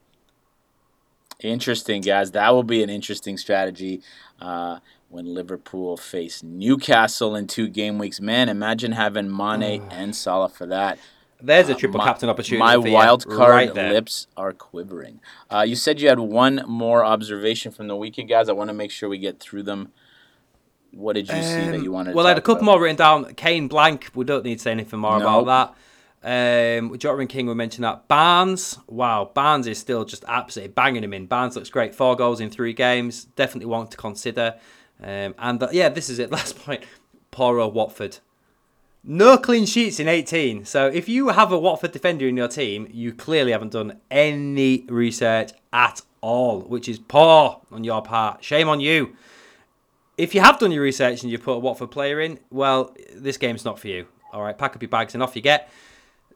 Interesting, guys. That will be an interesting strategy uh, when Liverpool face Newcastle in two game weeks. Man, imagine having Mane and Salah for that. There's a triple My- captain opportunity. My wild card right lips are quivering. Uh, you said you had one more observation from the weekend, guys. I want to make sure we get through them. What did you see that you wanted? Um, Well, I had a couple about? more written down. Kane blank. We don't need to say anything more No. about that. Um, Jota and King, we mentioned that. Barnes, wow, Barnes is still just absolutely banging him in. Barnes looks great. Four goals in three games. Definitely want to consider. Um, and uh, yeah, this is it. Last point. Poor old Watford. No clean sheets in 18. So if you have a Watford defender in your team, you clearly haven't done any research at all, which is poor on your part. Shame on you if you have done your research and you've put a Watford player in, well, this game's not for you. All right, pack up your bags and off you get.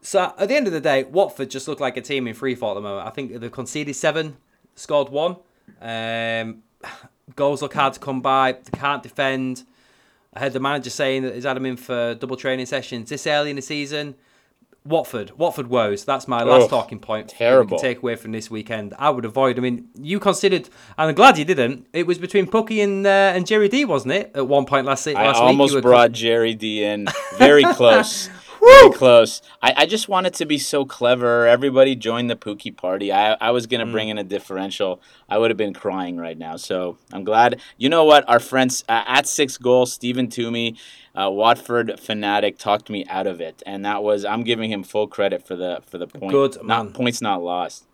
So at the end of the day, Watford just look like a team in free fall at the moment. I think they've conceded seven, scored one. Um, goals look hard to come by. They can't defend. I heard the manager saying that he's had them in for double training sessions this early in the season. Watford, Watford woes. That's my last Ugh, talking point. terrible. We can take away from this weekend. I would avoid. I mean, you considered, and I'm glad you didn't. It was between Pukki and uh, and Jerry D, wasn't it? At one point last, last I week, almost you were brought Jerry D in. Very close. Very close. I, I just wanted to be so clever. Everybody joined the Pukki party. I, I was Mm. going to bring in a differential. I would have been crying right now. So I'm glad. You know what? Our friends uh, at six goals, Stephen Toomey, uh, Watford fanatic, talked me out of it. And that was, I'm giving him full credit for the for the point. Good not, man. Points not lost.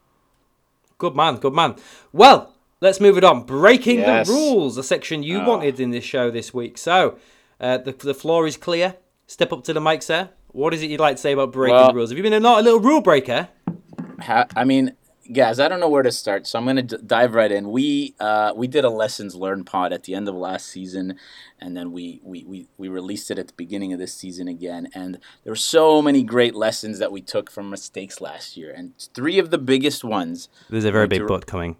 Good man, good man. Well, Let's move it on. Breaking Yes. the rules, a section you Oh. wanted in this show this week. So, uh, the, the floor is clear. Step up to the mic, sir. What is it you'd like to say about breaking Well- the rules? Have you been a, not a little rule breaker? Ha- I mean, guys, I don't know where to start, so I'm gonna d- dive right in. We uh, we did a lessons learned pod at the end of last season, and then we, we we we released it at the beginning of this season again. And there were so many great lessons that we took from mistakes last year, and three of the biggest ones. There's a very big to- butt coming.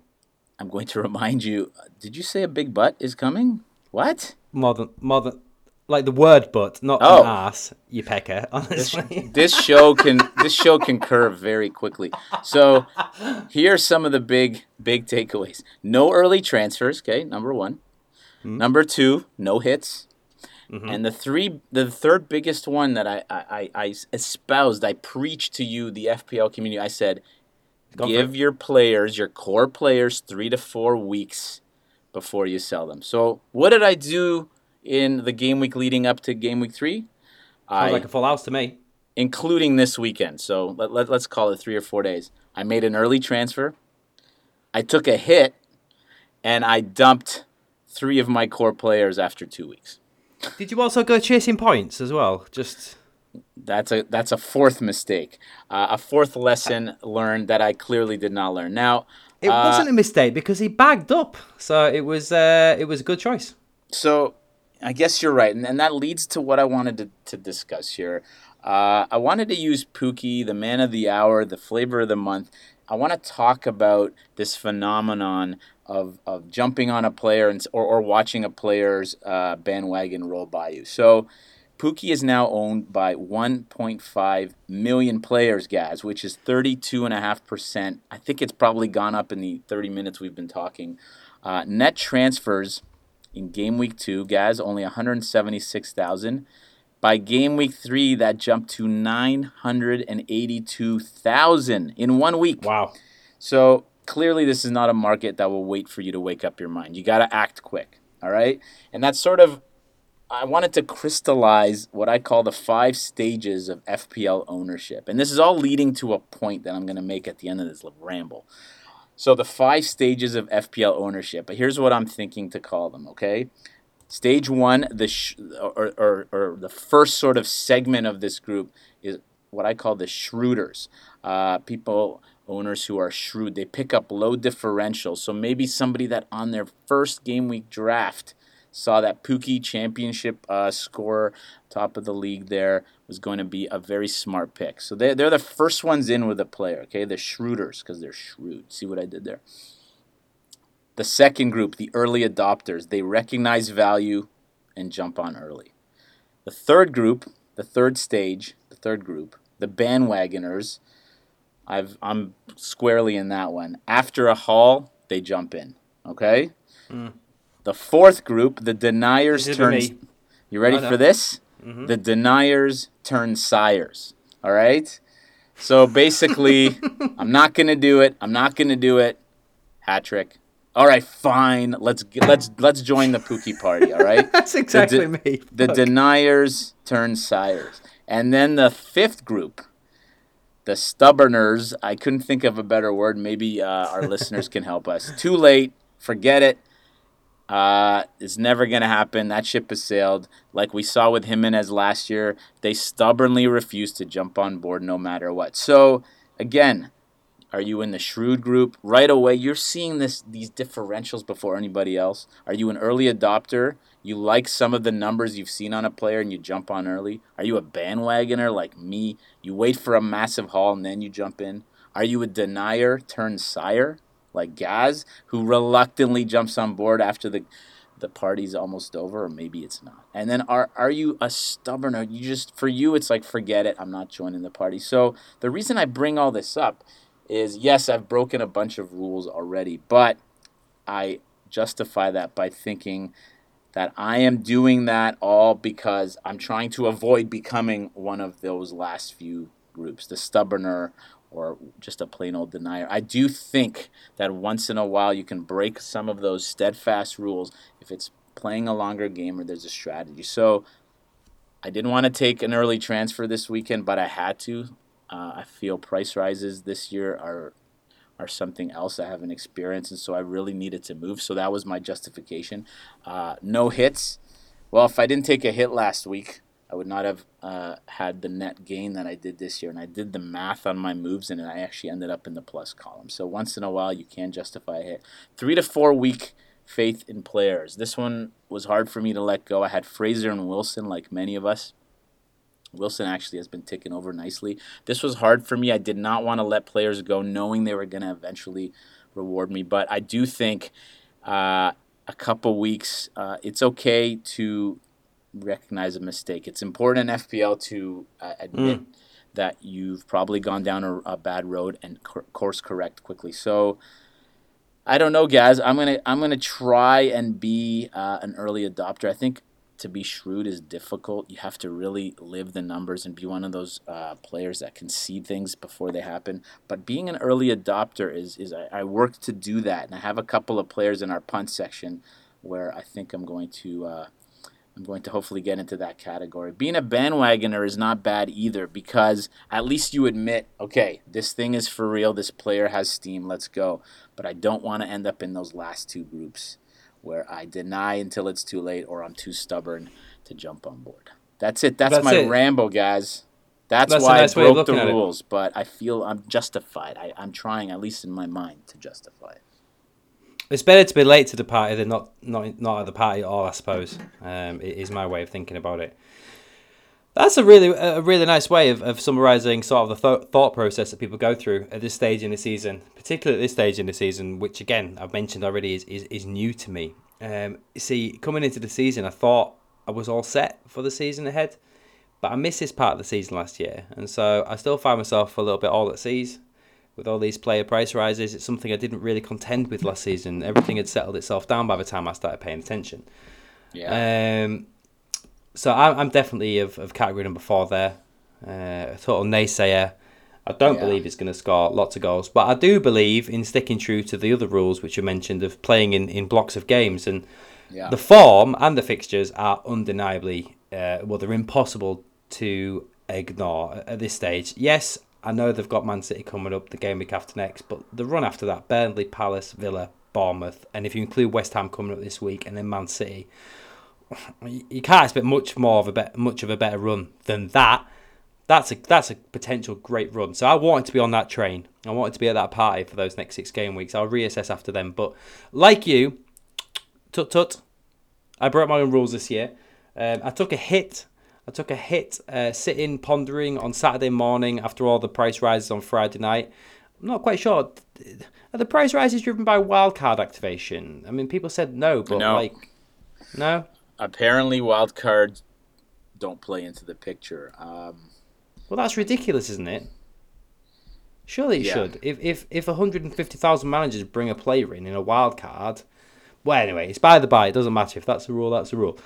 I'm going to remind you. Did you say a big butt is coming? What? More than, more than, like the word butt, not Oh. an ass, you pecker, honestly. this show can this show can curve very quickly. So here are some of the big big takeaways. No early transfers, okay, number one. Hmm. Number two, no hits. Mm-hmm. And the three the third biggest one that I, I, I, I espoused, I preached to you, the FPL community, I said Go give your players, your core players, three to four weeks before you sell them. So what did I do in the game week leading up to game week three? Sounds like a full house to me. including this weekend. So let, let, let's call it three or four days. I made an early transfer. I took a hit, and I dumped three of my core players after two weeks. Did you also go chasing points as well? Just That's a that's a fourth mistake, uh, a fourth lesson learned that I clearly did not learn. Now, it uh, wasn't a mistake because he bagged up, so it was uh, it was a good choice. So I guess you're right, and, and that leads to what I wanted to, to discuss here. Uh, I wanted to use Pukki, the man of the hour, the flavor of the month. I want to talk about this phenomenon of, of jumping on a player and, or, or watching a player's uh, bandwagon roll by you. So Pukki is now owned by 1.5 million players, guys, which is 32.5%. I think it's probably gone up in the 30 minutes we've been talking. Uh, net transfers in game week two, guys, only 176,000. By game week three, that jumped to 982,000 in one week. Wow. So clearly, this is not a market that will wait for you to wake up your mind. You got to act quick, all right? And that's sort of, I wanted to crystallize what I call the five stages of FPL ownership. And this is all leading to a point that I'm going to make at the end of this little ramble. So, the five stages of FPL ownership. But here's what I'm thinking to call them, okay? Stage one, the sh- or, or, or the first sort of segment of this group is what I call the shrewders. Uh, people, owners who are shrewd, they pick up low differentials. So maybe somebody that on their first game week draft saw that Pukki championship uh, score, top of the league there, was going to be a very smart pick. So they, they're the first ones in with a player, okay? The shrewders, because they're shrewd. See what I did there? The second group, the early adopters, they recognize value and jump on early. The third group, the third stage, the third group, the bandwagoners, I've, I'm squarely in that one. After a haul, they jump in. Okay? The fourth group, the deniers turn. You ready for this? The deniers turn sires. All right? So basically, I'm not going to do it. I'm not going to do it. Hat trick. All right, fine. Let's get, let's let's join the Pukki party, all right? That's exactly de- me. The deniers turn sires. And then the fifth group, the stubborners. I couldn't think of a better word. Maybe uh, our listeners can help us. Too late. Forget it. Uh, it's never going to happen. That ship has sailed. Like we saw with Jimenez last year, they stubbornly refused to jump on board no matter what. So, again, are you in the shrewd group? Right away, you're seeing this these differentials before anybody else. Are you an early adopter? You like some of the numbers you've seen on a player and you jump on early? Are you a bandwagoner like me? You wait for a massive haul and then you jump in? Are you a denier turned sire like Gaz, who reluctantly jumps on board after the the party's almost over, or maybe it's not. And then are are you a stubborn? Or you just for you, it's like forget it. I'm not joining the party. So the reason I bring all this up is yes, I've broken a bunch of rules already, but I justify that by thinking that I am doing that all because I'm trying to avoid becoming one of those last few groups, the stubborner or just a plain old denier. I do think that once in a while you can break some of those steadfast rules if it's playing a longer game or there's a strategy. So I didn't want to take an early transfer this weekend, but I had to. Uh, I feel price rises this year are are something else I haven't experienced, and so I really needed to move. So that was my justification. Uh, no hits. Well, if I didn't take a hit last week, I would not have uh, had the net gain that I did this year. And I did the math on my moves, and I actually ended up in the plus column. So once in a while, you can justify a hit. Three to four week faith in players. This one was hard for me to let go. I had Fraser and Wilson, like many of us. Wilson actually has been ticking over nicely. This was hard for me. I did not want to let players go, knowing they were going to eventually reward me. But I do think uh, a couple weeks, uh, it's okay to recognize a mistake. It's important in FPL to uh, admit mm. that you've probably gone down a, a bad road and cor- course correct quickly. So I don't know, guys. I'm gonna I'm gonna try and be uh, an early adopter. I think to be shrewd is difficult. You have to really live the numbers and be one of those uh, players that can see things before they happen. But being an early adopter is is I, I work to do that, and I have a couple of players in our punt section where I think I'm going to uh, I'm going to hopefully get into that category. Being a bandwagoner is not bad either because at least you admit, okay, this thing is for real. This player has steam. Let's go. But I don't want to end up in those last two groups where I deny until it's too late or I'm too stubborn to jump on board. That's it. That's, That's my it. Rambo, guys. That's, That's why nice I broke the rules, but I feel I'm justified. I, I'm trying, at least in my mind, to justify it. It's better to be late to the party than not not not at the party at all. I suppose um, is my way of thinking about it. That's a really a really nice way of, of summarizing sort of the th- thought process that people go through at this stage in the season, particularly at this stage in the season, which again I've mentioned already is is, is new to me. Um, see, coming into the season, I thought I was all set for the season ahead, but I missed this part of the season last year, and so I still find myself a little bit all at seas with all these player price rises. It's something I didn't really contend with last season. Everything had settled itself down by the time I started paying attention. Yeah. Um, so I'm, I'm definitely of, of category number four there. Uh, a total naysayer. I don't yeah. believe he's going to score lots of goals, but I do believe in sticking true to the other rules which you mentioned of playing in, in blocks of games. And yeah. the form and the fixtures are undeniably, uh, well, they're impossible to ignore at this stage. Yes, I know they've got Man City coming up the game week after next, but the run after that Burnley, Palace, Villa, Bournemouth, and if you include West Ham coming up this week and then Man City, you can't expect much more of a be- much of a better run than that. That's a that's a potential great run. So I wanted to be on that train. I wanted to be at that party for those next six game weeks. I'll reassess after them. But like you, tut tut, I broke my own rules this year. Um, I took a hit I took a hit uh, sitting pondering on Saturday morning after all the price rises on Friday night. I'm not quite sure. Are the price rises driven by wildcard activation? I mean, people said no, but no. like, no. Apparently, wildcards don't play into the picture. Um, well, that's ridiculous, isn't it? Surely it yeah. should. If if if 150,000 managers bring a player in in a wild card, well, anyway, it's by the by. It doesn't matter if that's a rule. That's a rule.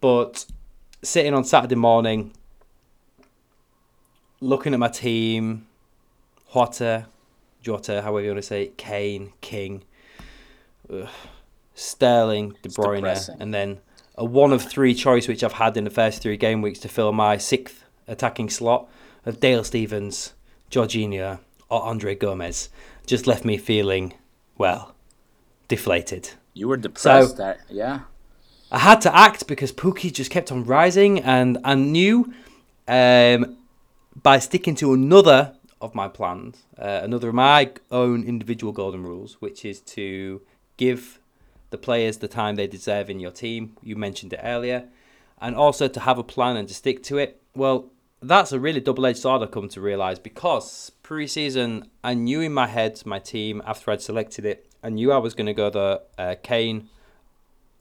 But sitting on Saturday morning, looking at my team, Jota, Jota, however you want to say it, Kane, King, ugh, Sterling, De Bruyne, and then a one of three choice which I've had in the first three game weeks to fill my sixth attacking slot of Dale Stephens, Jorginho, or Andre Gomes just left me feeling, well, deflated. You were depressed, so, that, yeah. I had to act because Pukki just kept on rising, and I knew um, by sticking to another of my plans, uh, another of my own individual golden rules, which is to give the players the time they deserve in your team. You mentioned it earlier, and also to have a plan and to stick to it. Well, that's a really double-edged sword I've come to realise because pre-season I knew in my head my team after I'd selected it, I knew I was going to go the uh, Kane,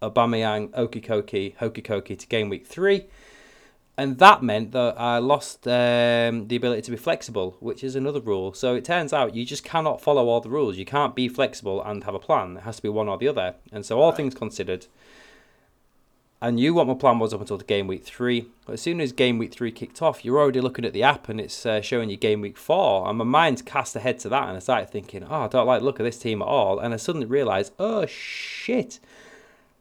Aubameyang, Okikoki, Hokikoki to game week three. And that meant that I lost um, the ability to be flexible, which is another rule. So it turns out you just cannot follow all the rules. You can't be flexible and have a plan. It has to be one or the other. And so, all right. things considered, I knew what my plan was up until the game week three. But as soon as game week three kicked off, you're already looking at the app and it's uh, showing you game week four. And my mind cast ahead to that, and I started thinking, oh, I don't like the look of this team at all. And I suddenly realised, oh shit,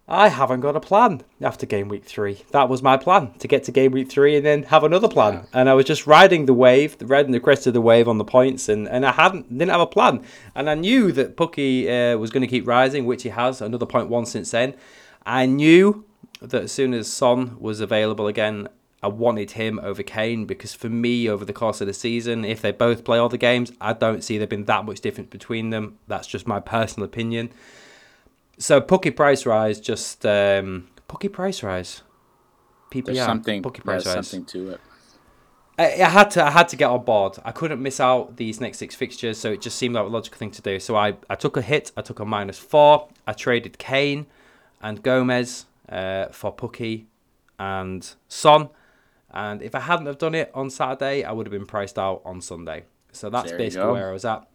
I haven't got a plan after game week three. That was my plan to get to game week three and then have another plan. Yeah. And I was just riding the wave, the red and the crest of the wave on the points, and, and I hadn't didn't have a plan. And I knew that Pukki uh, was going to keep rising, which he has another point one since then. I knew that as soon as Son was available again, I wanted him over Kane because for me, over the course of the season, if they both play all the games, I don't see there being that much difference between them. That's just my personal opinion. So Pukki price rise, just um, Pukki price rise. PPR. There's something. Pukki price rise. Something to it. I, I, had to. I had to get on board. I couldn't miss out these next six fixtures, so it just seemed like a logical thing to do. So I, I took a hit. I took a minus four. I traded Kane and Gomes uh, for Pukki and Son. And if I hadn't have done it on Saturday, I would have been priced out on Sunday. So that's basically where I was at.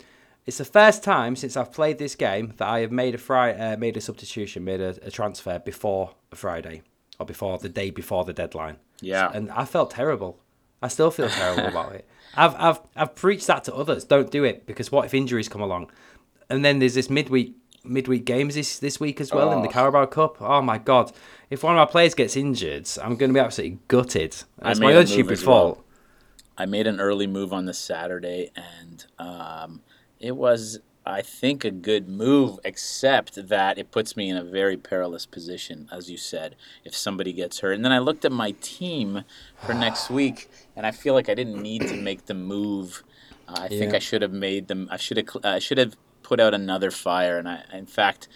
It's the first time since I've played this game that I have made a fri- uh, made a substitution, made a, a, transfer before a Friday or before the day before the deadline. Yeah, so, and I felt terrible. I still feel terrible about it. I've I've I've preached that to others. Don't do it because what if injuries come along? And then there's this midweek midweek games this this week as well oh. in the oh. Carabao Cup. Oh my god! If one of our players gets injured, I'm going to be absolutely gutted. That's my own stupid fault. Well. I made an early move on the Saturday, and um, it was, I think, a good move, except that it puts me in a very perilous position, as you said, if somebody gets hurt. And then I looked at my team for next week, and I feel like I didn't need to make the move. Uh, I yeah. think I should have made them. I should have. I should have put out another fire, and I, in fact,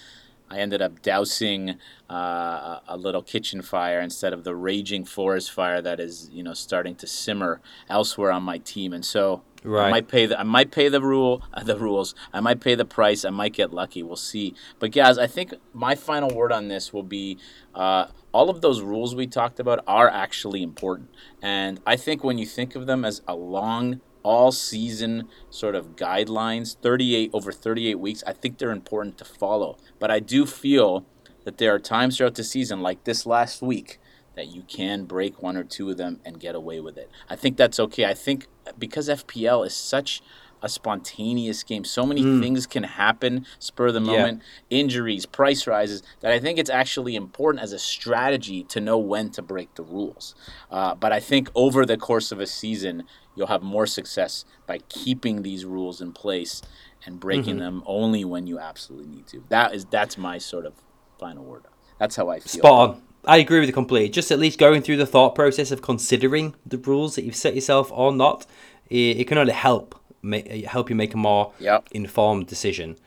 I ended up dousing uh, a little kitchen fire instead of the raging forest fire that is, you know, starting to simmer elsewhere on my team. And so right. I might pay the I might pay the rule uh, the rules. I might pay the price. I might get lucky. We'll see. But guys, I think my final word on this will be uh, all of those rules we talked about are actually important. And I think when you think of them as a long all season sort of guidelines, 38 over 38 weeks, I think they're important to follow. But I do feel that there are times throughout the season, like this last week, that you can break one or two of them and get away with it. I think that's okay. I think because FPL is such a spontaneous game. So many mm. things can happen, spur of the moment, yeah. injuries, price rises, that I think it's actually important as a strategy to know when to break the rules. Uh, but I think over the course of a season, you'll have more success by keeping these rules in place and breaking mm-hmm. them only when you absolutely need to. That is that's my sort of final word. That's how I feel. Spot on. I agree with you completely. Just at least going through the thought process of considering the rules that you've set yourself or not, it, it can only help make, help you make a more yep. informed decision.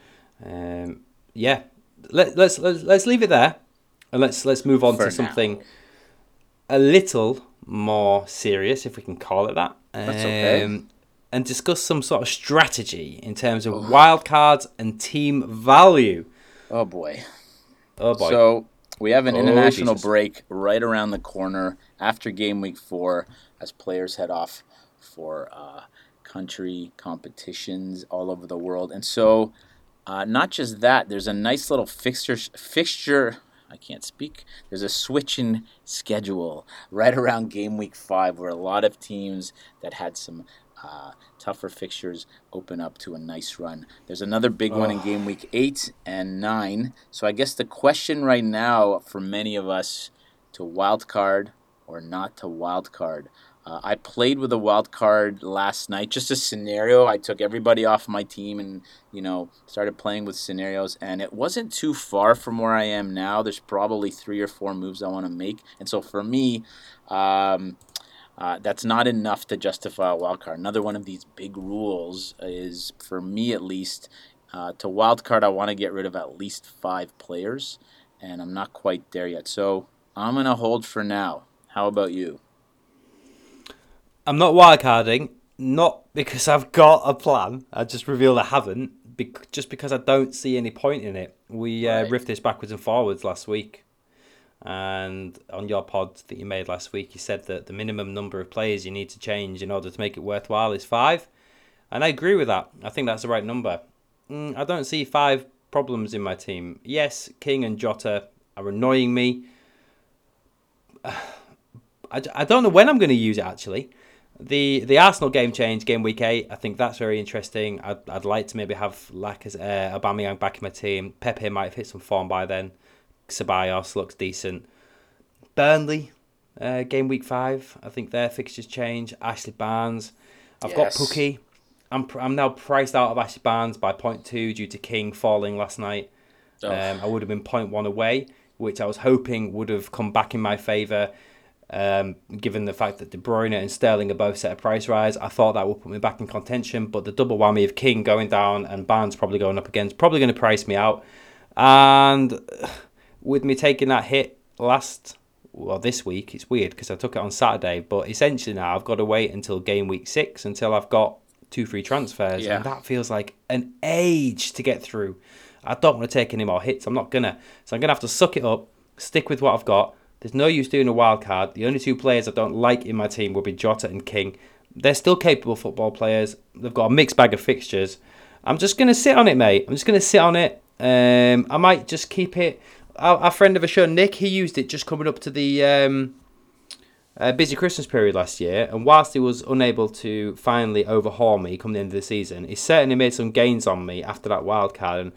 Um, yeah, Let, let's let's let's leave it there, and let's let's move on For to something a little more serious, if we can call it that. That's okay. Um, and discuss some sort of strategy in terms of oh. wildcards and team value. Oh boy. Oh boy. So we have an oh, international Jesus. break right around the corner after game week four as players head off for uh, country competitions all over the world. And so, uh, not just that, there's a nice little fixture fixture I can't speak. There's a switch in schedule right around game week five where a lot of teams that had some uh, tougher fixtures open up to a nice run. There's another big oh. one in game week eight and nine. So I guess the question right now for many of us to wild card or not to wild card. Uh, I played with a wild card last night, just a scenario. I took everybody off my team and you know started playing with scenarios, and it wasn't too far from where I am now. There's probably three or four moves I want to make, and so for me, um, uh, that's not enough to justify a wild card. Another one of these big rules is, for me at least, uh, to wild card, I want to get rid of at least five players, and I'm not quite there yet. So I'm gonna hold for now. How about you? I'm not wild carding, not because I've got a plan. I just revealed I haven't, be- just because I don't see any point in it. We uh, riffed this backwards and forwards last week, and on your pod that you made last week, you said that the minimum number of players you need to change in order to make it worthwhile is five, and I agree with that. I think that's the right number. Mm, I don't see five problems in my team. Yes, King and Jota are annoying me. I, I don't know when I'm going to use it actually. The the Arsenal game change, game week eight, I think that's very interesting. I'd, I'd like to maybe have like uh, Aubameyang back in my team. Pepe might have hit some form by then. Ceballos looks decent. Burnley, uh, game week five. I think their fixtures change. Ashley Barnes. I've Yes. got Pukki. I'm I'm now priced out of Ashley Barnes by 0.2 due to King falling last night. Oh. Um, I would have been 0.1 away, which I was hoping would have come back in my favour. Um, given the fact that De Bruyne and Sterling are both set a price rise, I thought that would put me back in contention. But the double whammy of King going down and Barnes probably going up again is probably going to price me out. And uh, with me taking that hit last, well, this week, it's weird because I took it on Saturday. But essentially now I've got to wait until game week six until I've got two free transfers. Yeah. And that feels like an age to get through. I don't want to take any more hits. I'm not gonna. So I'm gonna have to suck it up, stick with what I've got. There's no use doing a wild card. The only two players I don't like in my team will be Jota and King. They're still capable football players. They've got a mixed bag of fixtures. I'm just gonna sit on it, mate. I'm just gonna sit on it. Um, I might just keep it. Our, our friend of a show, Nick, he used it just coming up to the um, uh, busy Christmas period last year, and whilst he was unable to finally overhaul me come the end of the season, he certainly made some gains on me after that wild card. And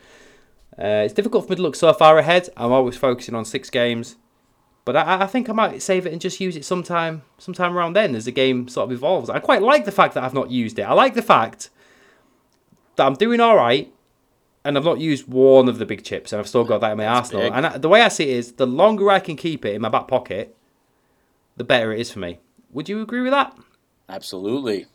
uh, it's difficult for me to look so far ahead. I'm always focusing on six games, but I, I think I might save it and just use it sometime, sometime around then as the game sort of evolves. I quite like the fact that I've not used it. I like the fact that I'm doing all right, and I've not used one of the big chips, and I've still got that in my arsenal. big. And I, the way I see it is, the longer I can keep it in my back pocket, the better it is for me. Would you agree with that? Absolutely.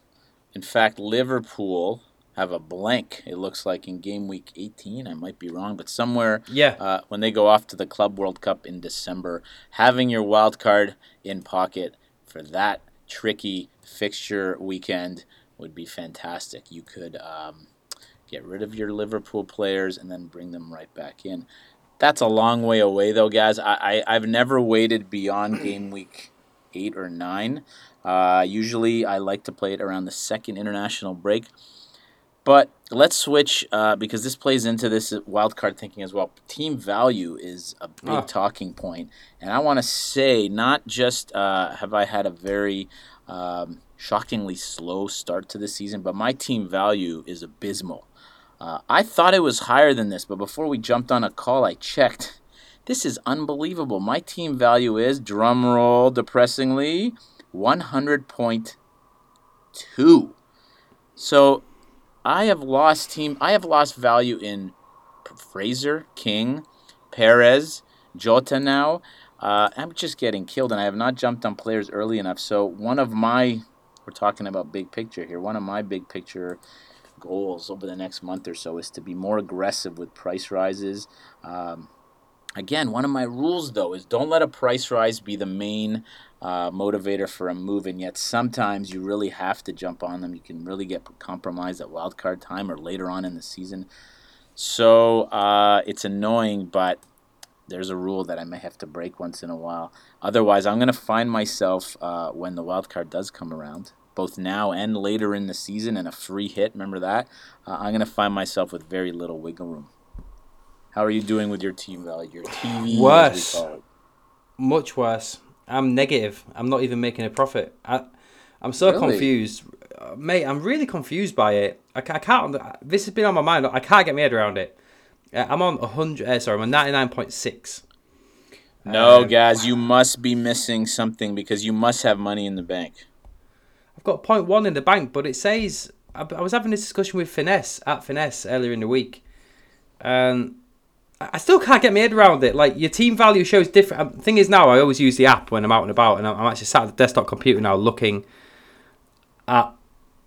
In fact, Liverpool have a blank. It looks like in game week 18. I might be wrong, but somewhere Yeah. uh, when they go off to the Club World Cup in December, having your wild card in pocket for that tricky fixture weekend would be fantastic. You could um, get rid of your Liverpool players and then bring them right back in. That's a long way away, though, guys. I, I I've never waited beyond game week eight or nine. Uh, usually, I like to play it around the second international break. But let's switch uh, because this plays into this wildcard thinking as well. Team value is a big Ah. talking point, and I want to say not just uh, have I had a very um, shockingly slow start to the season, but my team value is abysmal. Uh, I thought it was higher than this, but before we jumped on a call, I checked. This is unbelievable. My team value is, drumroll depressingly, 100.2. So I have lost team. I have lost value in Fraser, King, Perez, Jota now. Uh, I'm just getting killed, and I have not jumped on players early enough. So one of my, we're talking about big picture here. One of my big picture goals over the next month or so is to be more aggressive with price rises. Um, again, one of my rules though is don't let a price rise be the main uh, motivator for a move, and yet sometimes you really have to jump on them. You can really get compromised at wild card time or later on in the season. So uh, it's annoying, but there's a rule that I may have to break once in a while. Otherwise, I'm going to find myself uh, when the wild card does come around, both now and later in the season, and a free hit. Remember that? Uh, I'm going to find myself with very little wiggle room. How are you doing with your team value? Your TV, Worse. as we call it. Much worse. I'm negative. I'm not even making a profit. I, I'm so Really? confused, Uh, mate. I'm really confused by it. I, I can't. This has been on my mind. I can't get my head around it. Uh, I'm on hundred. Uh, sorry, I'm on ninety nine point six. No, Um, guys, you must be missing something because you must have money in the bank. Got point one in the bank, but it says I, I was having this discussion with Finesse at Finesse earlier in the week, and I still can't get my head around it. Like your team value shows different. um, Thing is, now I always use the app when I'm out and about, and I'm I'm actually sat at the desktop computer now looking at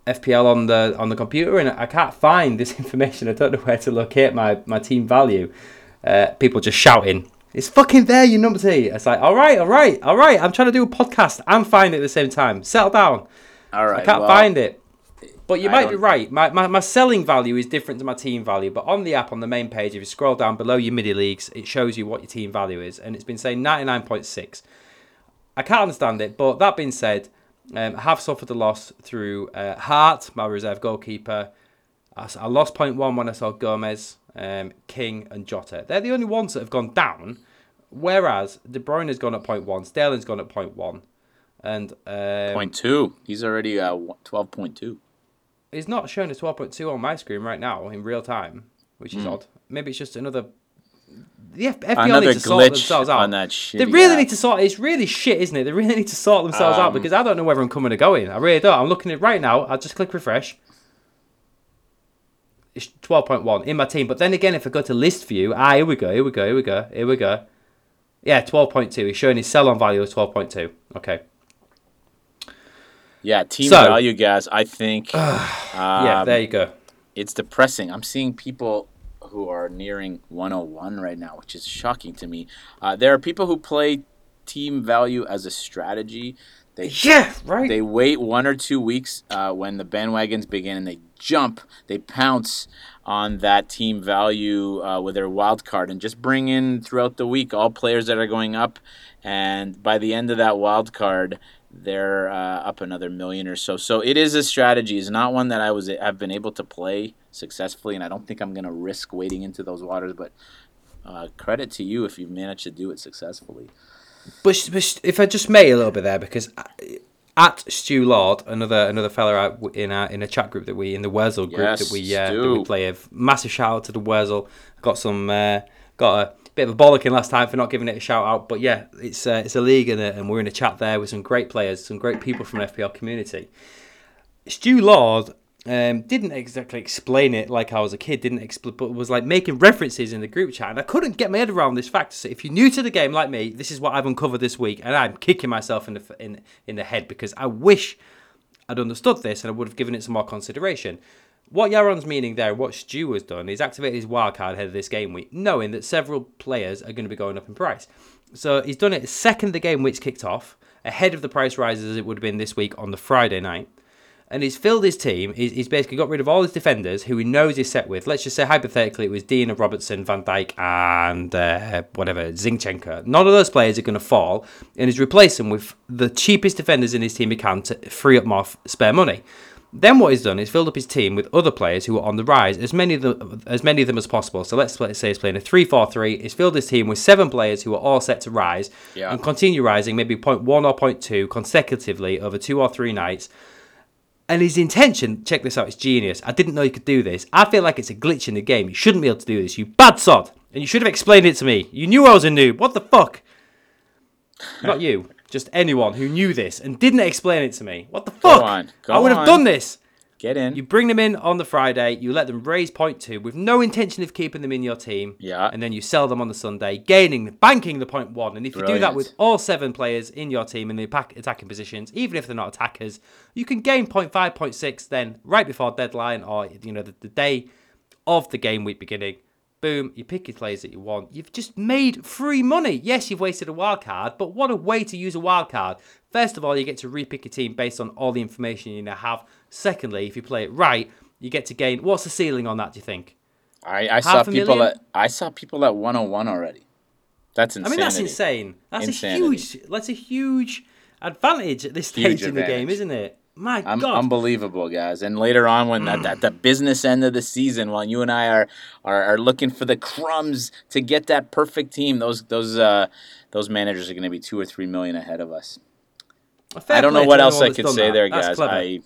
FPL on the on the computer, and I can't find this information. I don't know where to locate my my team value. Uh, people just shouting. It's fucking there, you numpty. It's like, all right, all right, all right. I'm trying to do a podcast and find it at the same time. Settle down. All right. I can't well, find it. But you I might be don't- right. My, my, my selling value is different to my team value. But on the app, on the main page, if you scroll down below your midi leagues, it shows you what your team value is. And it's been saying 99.6. I can't understand it. But that being said, um, I have suffered a loss through uh, Hart, my reserve goalkeeper. I lost point one when I saw Gomez, um, King, and Jota. They're the only ones that have gone down. Whereas De Bruyne has gone at point one, Sterling's gone at point one. And um, Point two. He's already uh, twelve point two. He's not showing a 12.2 on my screen right now in real time, which is Hmm. odd. Maybe it's just another the FPL Another need to sort themselves out. on that they really app. need to sort. It's really shit, isn't it? They really need to sort themselves out Um, because I don't know whether I'm coming or going. I really don't. I'm looking at it right now. I'll just click refresh. It's 12.1 in my team. But then again, if I go to list view, ah, here we go, here we go, here we go, here we go. Yeah, 12.2. He's showing his sell on value of 12.2. Okay. Yeah, team So- value, guys. I think yeah, um, there you go. it's depressing. I'm seeing people who are nearing 101 right now, which is shocking to me. Uh, there are people who play team value as a strategy. They Yeah, right. they wait one or two weeks uh, when the bandwagons begin and they jump, they pounce on that team value uh, with their wild card and just bring in throughout the week all players that are going up. And by the end of that wild card, they're uh, up another million or so. So it is a strategy. It's not one that I was I've been able to play successfully, and I don't think I'm going to risk wading into those waters. But uh, credit to you if you've managed to do it successfully. But, but if I just may a little bit there, because at Stu Lord, another another fella out in our in a chat group that we in the Wurzel group Yes, that we uh, that we play. A massive shout out to the Wurzel. Got some uh, got a bit of a bollocking last time for not giving it a shout out, but yeah, it's uh, it's a league and, a, and we're in a chat there with some great players, some great people from FPL community. Stu Lord um, didn't exactly explain it like I was a kid, didn't expl- but was like making references in the group chat, and I couldn't get my head around this fact. So if you're new to the game like me, this is what I've uncovered this week, and I'm kicking myself in the in in the head because I wish I'd understood this and I would have given it some more consideration. What Yaron's meaning there, what Stu has done, is activated his wildcard ahead of this game week, knowing that several players are going to be going up in price. So he's done it second the game week's kicked off, ahead of the price rises as it would have been this week on the Friday night. And he's filled his team. He's, he's basically got rid of all his defenders who he knows he's set with. Let's just say, hypothetically, it was Digne, Robertson, Van Dijk, and uh, whatever, Zinchenko. None of those players are going to fall. And he's replaced them with the cheapest defenders in his team he can to free up more f- spare money. Then what he's done is filled up his team with other players who are on the rise, as many of them as many of them as possible. So let's, let's say he's playing a 3-4-3. He's filled his team with seven players who are all set to rise Yeah. and continue rising, maybe point one or point two consecutively over two or three nights. And his intention, check this out, it's genius. I didn't know you could do this. I feel like it's a glitch in the game. You shouldn't be able to do this, you bad sod. And you should have explained it to me. You knew I was a noob. What the fuck? Not you, just anyone who knew this and didn't explain it to me. What the fuck? on, go I would have on. done this. Get in. You bring them in on the Friday, you let them raise point two with no intention of keeping them in your team. Yeah. And then you sell them on the Sunday, gaining, banking the point one. And if you do that with all seven players in your team in the attack, attacking positions, even if they're not attackers, you can gain point five, point six then right before deadline or, you know, the, the day of the game week beginning. Boom, you pick your players that you want. You've just made free money. Yes, you've wasted a wild card, but what a way to use a wild card. First of all, you get to repick your team based on all the information you now have. Secondly, if you play it right, you get to gain. What's the ceiling on that? Do you think? I, I saw people million? at I saw people at 101 already. That's insane. I mean, that's insane. That's Insanity. a huge. That's a huge advantage at this Huge stage in the game, isn't it? My I'm God. unbelievable, guys. And later on, when at, at the business end of the season, while you and I are, are are looking for the crumbs to get that perfect team, those those uh those managers are going to be two or three million ahead of us. I don't know what else I could say there, guys. I,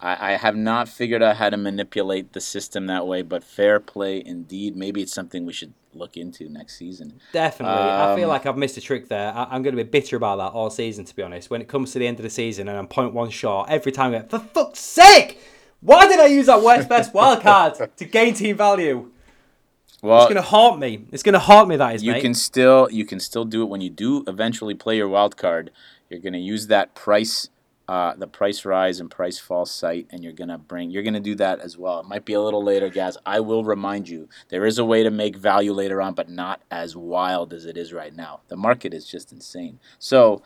I I have not figured out how to manipulate the system that way, but fair play indeed. Maybe it's something we should look into next season. Definitely. I feel Um, like I've missed a trick there. I- I'm going to be bitter about that all season, to be honest. When it comes to the end of the season and I'm point one short, every time I go, for fuck's sake! Why did I use that worst best wild card to gain team value? Well, It's going to haunt me. It's going to haunt me, that is, you mate. can still you can still do it when you do eventually play your wild card. You're gonna use that price, uh, the price rise and price fall site, and you're gonna bring you're gonna do that as well. It might be a little later, guys. I will remind you there is a way to make value later on, but not as wild as it is right now. The market is just insane. So.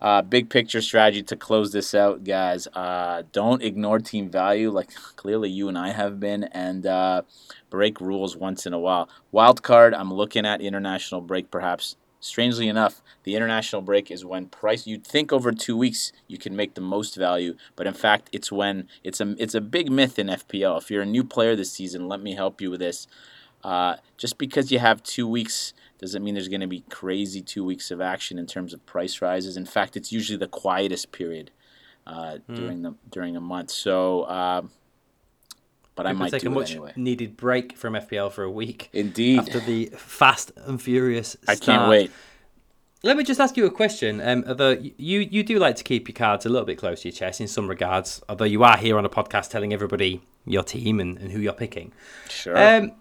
Uh, big picture strategy to close this out, guys. Uh, don't ignore team value, like clearly you and I have been, and uh, break rules once in a while. Wild card, I'm looking at international break, perhaps. Strangely enough, the international break is when price. You'd think over two weeks you can make the most value, but in fact, it's when it's a it's a big myth in FPL. If you're a new player this season, let me help you with this. Uh, just because you have two weeks doesn't mean there's going to be crazy two weeks of action in terms of price rises. In fact, it's usually the quietest period uh, during the during a month. So. Uh, but I might take a much anyway. needed break from FPL for a week Indeed, after the fast and furious. I Start. can't wait. Let me just ask you a question. Um, although you you do like to keep your cards a little bit close to your chest in some regards, although you are here on a podcast telling everybody your team and, and who you're picking. Sure. Um,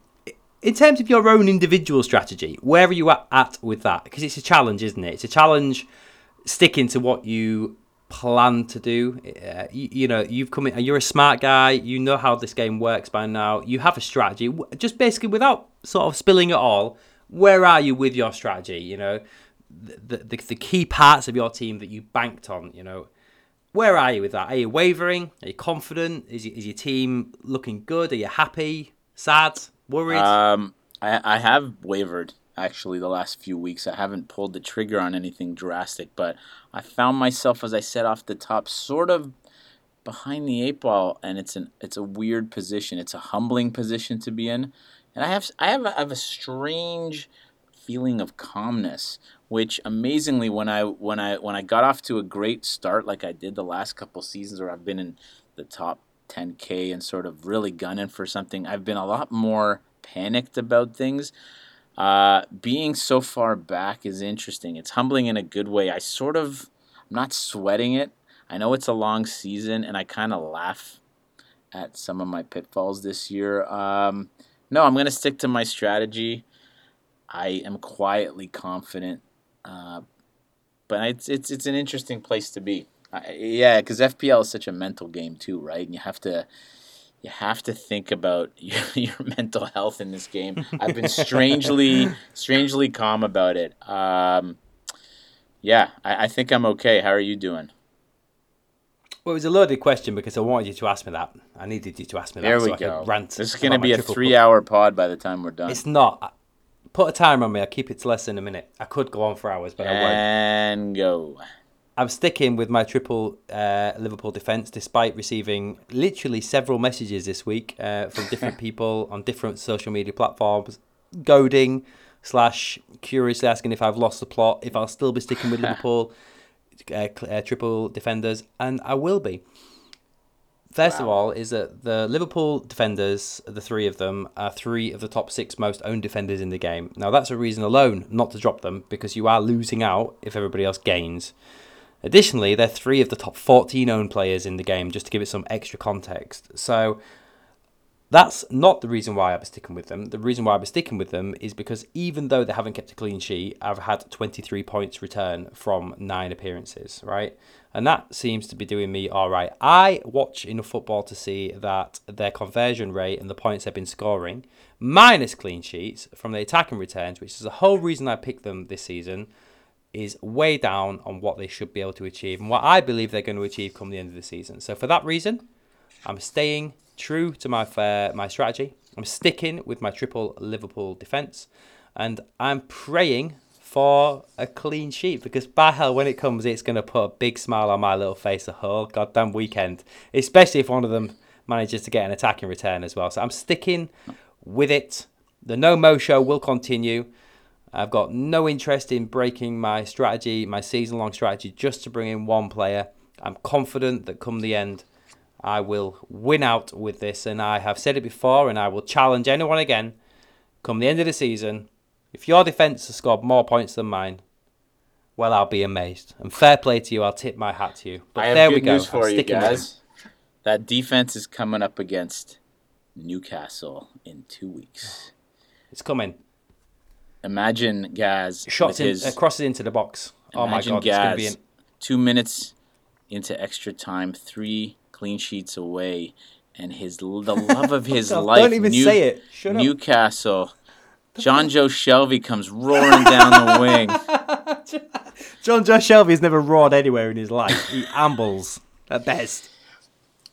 in terms of your own individual strategy, where are you at, at with that? Because it's a challenge, isn't it? It's a challenge sticking to what you plan to do. Uh, you, you know, you've come in, you're a smart guy. You know how this game works by now. You have a strategy. Just basically, without sort of spilling it all, where are you with your strategy? You know, the, the, the key parts of your team that you banked on. You know, where are you with that? Are you wavering? Are you confident? Is, is your team looking good? Are you happy? Sad? Worried? Um, I, I have wavered actually the last few weeks. I haven't pulled the trigger on anything drastic, but I found myself, as I said off the top, sort of behind the eight ball, and it's an it's a weird position. It's a humbling position to be in, and I have I have a, I have a strange feeling of calmness. Which amazingly, when I when I when I got off to a great start, like I did the last couple seasons, where I've been in the top 10k and sort of really gunning for something, I've been a lot more panicked about things. Uh, being so far back is interesting. It's humbling in a good way. I sort of, I'm not sweating it. I know it's a long season, and I kind of laugh at some of my pitfalls this year. Um, no, I'm going to stick to my strategy. I am quietly confident, uh, but it's it's it's an interesting place to be. I, yeah, because FPL is such a mental game too, right? And you have to you have to think about your, your mental health in this game. I've been strangely strangely calm about it. Um, yeah, I, I think I'm okay. How are you doing? Well, it was a loaded question because I wanted you to ask me that. I needed you to ask me that. There so we I could go. Rant This is going to be a triple three put. hour pod by the time we're done. It's not. Put a timer on me. I'll keep it to less than a minute. I could go on for hours, but I won't. and go. I'm sticking with my triple uh, Liverpool defence, despite receiving literally several messages this week uh, from different people on different social media platforms, goading slash curiously asking if I've lost the plot, if I'll still be sticking with Liverpool uh, uh, triple defenders, and I will be. First of all, is that the Liverpool defenders, the three of them, are three of the top six most owned defenders in the game. Now, that's a reason alone not to drop them because you are losing out if everybody else gains. Additionally, they're three of the top 14 owned players in the game, just to give it some extra context. So, that's not the reason why I'm sticking with them. The reason why I'm sticking with them is because even though they haven't kept a clean sheet, I've had 23 points return from nine appearances, right? And that seems to be doing me all right. I watch enough football to see that their conversion rate and the points they've been scoring, minus clean sheets from the attacking returns, which is the whole reason I picked them this season, is way down on what they should be able to achieve and what I believe they're going to achieve come the end of the season. So for that reason, I'm staying true to my fair, my strategy. I'm sticking with my triple Liverpool defence, and I'm praying for a clean sheet because by hell, when it comes, it's going to put a big smile on my little face the whole goddamn weekend. Especially if one of them manages to get an attacking return as well. So I'm sticking with it. The no mo show will continue. I've got no interest in breaking my strategy, my season long strategy, just to bring in one player. I'm confident that come the end, I will win out with this. And I have said it before, and I will challenge anyone again come the end of the season. If your defence has scored more points than mine, well, I'll be amazed. And fair play to you. I'll tip my hat to you. But I have there good we go. I'm for you guys. That defense is coming up against Newcastle in two weeks. It's coming. Imagine Gaz Shots in, his uh, crosses into the box. Oh my god, it's going to be Gaz, an, two minutes into extra time, three clean sheets away, and his the love of his Don't life. even New- say it. Shut up. Newcastle. Jonjo Shelvey comes roaring down the wing. Jonjo Shelvey has never roared anywhere in his life. He ambles at best.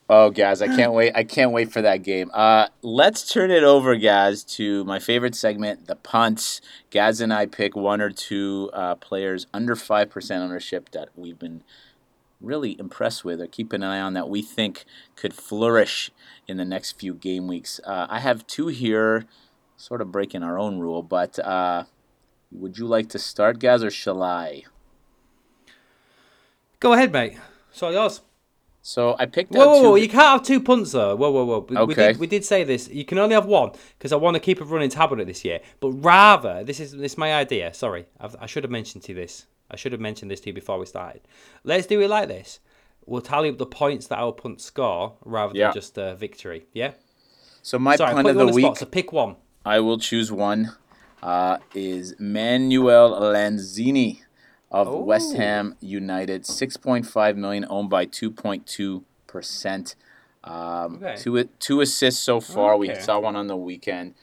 Oh, guys, I can't wait! I can't wait for that game. Uh, let's turn it over, guys, to my favorite segment, the punts. Gaz and I pick one or two uh, players under five percent ownership that we've been really impressed with or keeping an eye on that we think could flourish in the next few game weeks. Uh, I have two here, sort of breaking our own rule, but uh, would you like to start, Gaz, or shall I? Go ahead, mate. It's all yours. So I picked Whoa, out whoa, whoa, you can't have two punts though. Whoa, whoa, whoa. We, we, Okay. did, we did say this. You can only have one because I want to keep a running tab on it this year. But rather, this is this is my idea. Sorry, I've, I should have mentioned to you this. I should have mentioned this to you before we started. Let's do it like this. We'll tally up the points that our punts score rather than just a victory. Yeah. so my Sorry, punt of the the week, spot. So pick one. I will choose one. Uh, is Manuel Lanzini of West Oh. Ham United, six point five million, owned by two point two percent. Um, Okay. two two assists so far. We saw one on the weekend.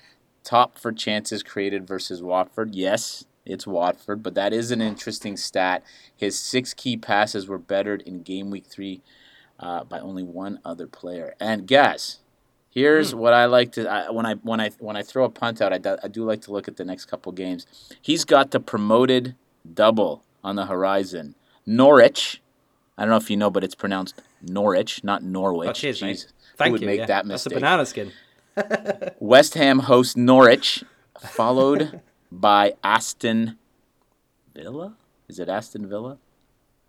Top for chances created versus Watford. Yes, it's Watford, but that is an interesting stat. His six key passes were bettered in game week three uh, by only one other player. And guess here's what I like to I, when I when I when I throw a punt out. I do, I do like to look at the next couple games. He's got the promoted double on the horizon. Norwich. I don't know if you know, but it's pronounced Norwich, not Norwich. Oh, cheers. Jeez, Thank who would you. make yeah. that That's a mistake? banana skin. West Ham hosts Norwich, followed by Aston Villa. Is it Aston Villa?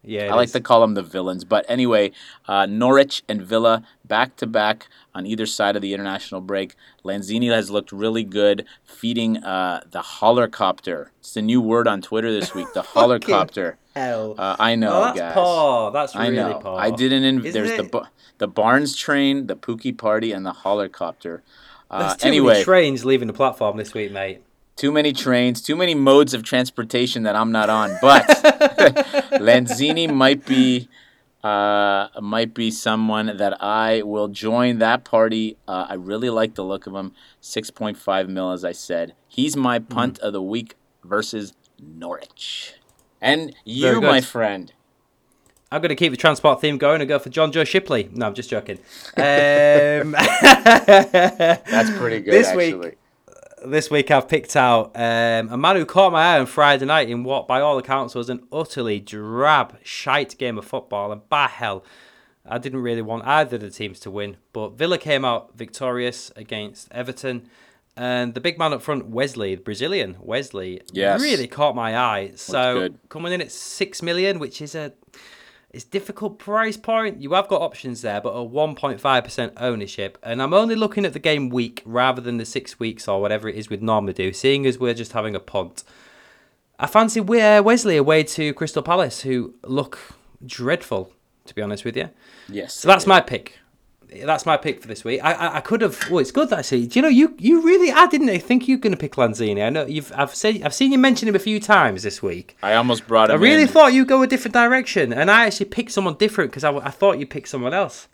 Yeah. I like is. to call them the villains. But anyway, uh, Norwich and Villa back to back on either side of the international break. Lanzini has looked really good, feeding uh, the hollercopter. It's the new word on Twitter this week. The hollercopter. Hell. Uh, I know, oh, that's guys. poor. That's I know. poor. I didn't. Inv- there's the it? bu- the Barnes train, the Pukki party, and the hollercopter. Uh, There's too anyway, many trains leaving the platform this week, mate. too many trains, too many modes of transportation that I'm not on. But Lanzini might be uh, might be someone that I will join that party. Uh, I really like the look of him. Six point five mil, as I said. He's my Hmm. punt of the week versus Norwich. And you, my friend. I'm going to keep the transport theme going and go for John Joe Shipley. No, I'm just joking. Um, That's pretty good, This actually. week, this week I've picked out um, a man who caught my eye on Friday night in what, by all accounts, was an utterly drab, shite game of football. And by hell, I didn't really want either of the teams to win. But Villa came out victorious against Everton. And the big man up front, Wesley, the Brazilian Wesley, Yes. really caught my eye. So coming in at six million, which is a it's difficult price point. You have got options there, but a 1.5% ownership. And I'm only looking at the game week rather than the six weeks or whatever it is we'd normally do, seeing as we're just having a punt. I fancy we- uh, Wesley away to Crystal Palace, who look dreadful, to be honest with you. Yes. So that's my pick. That's my pick for this week. I I, I could have. Well, it's good actually. Do you know you you really? I didn't think you were going to pick Lanzini. I know you've. I've said I've seen you mention him a few times this week. I almost brought I really in. thought you'd go a different direction, and I actually picked someone different because I, I thought you picked someone else.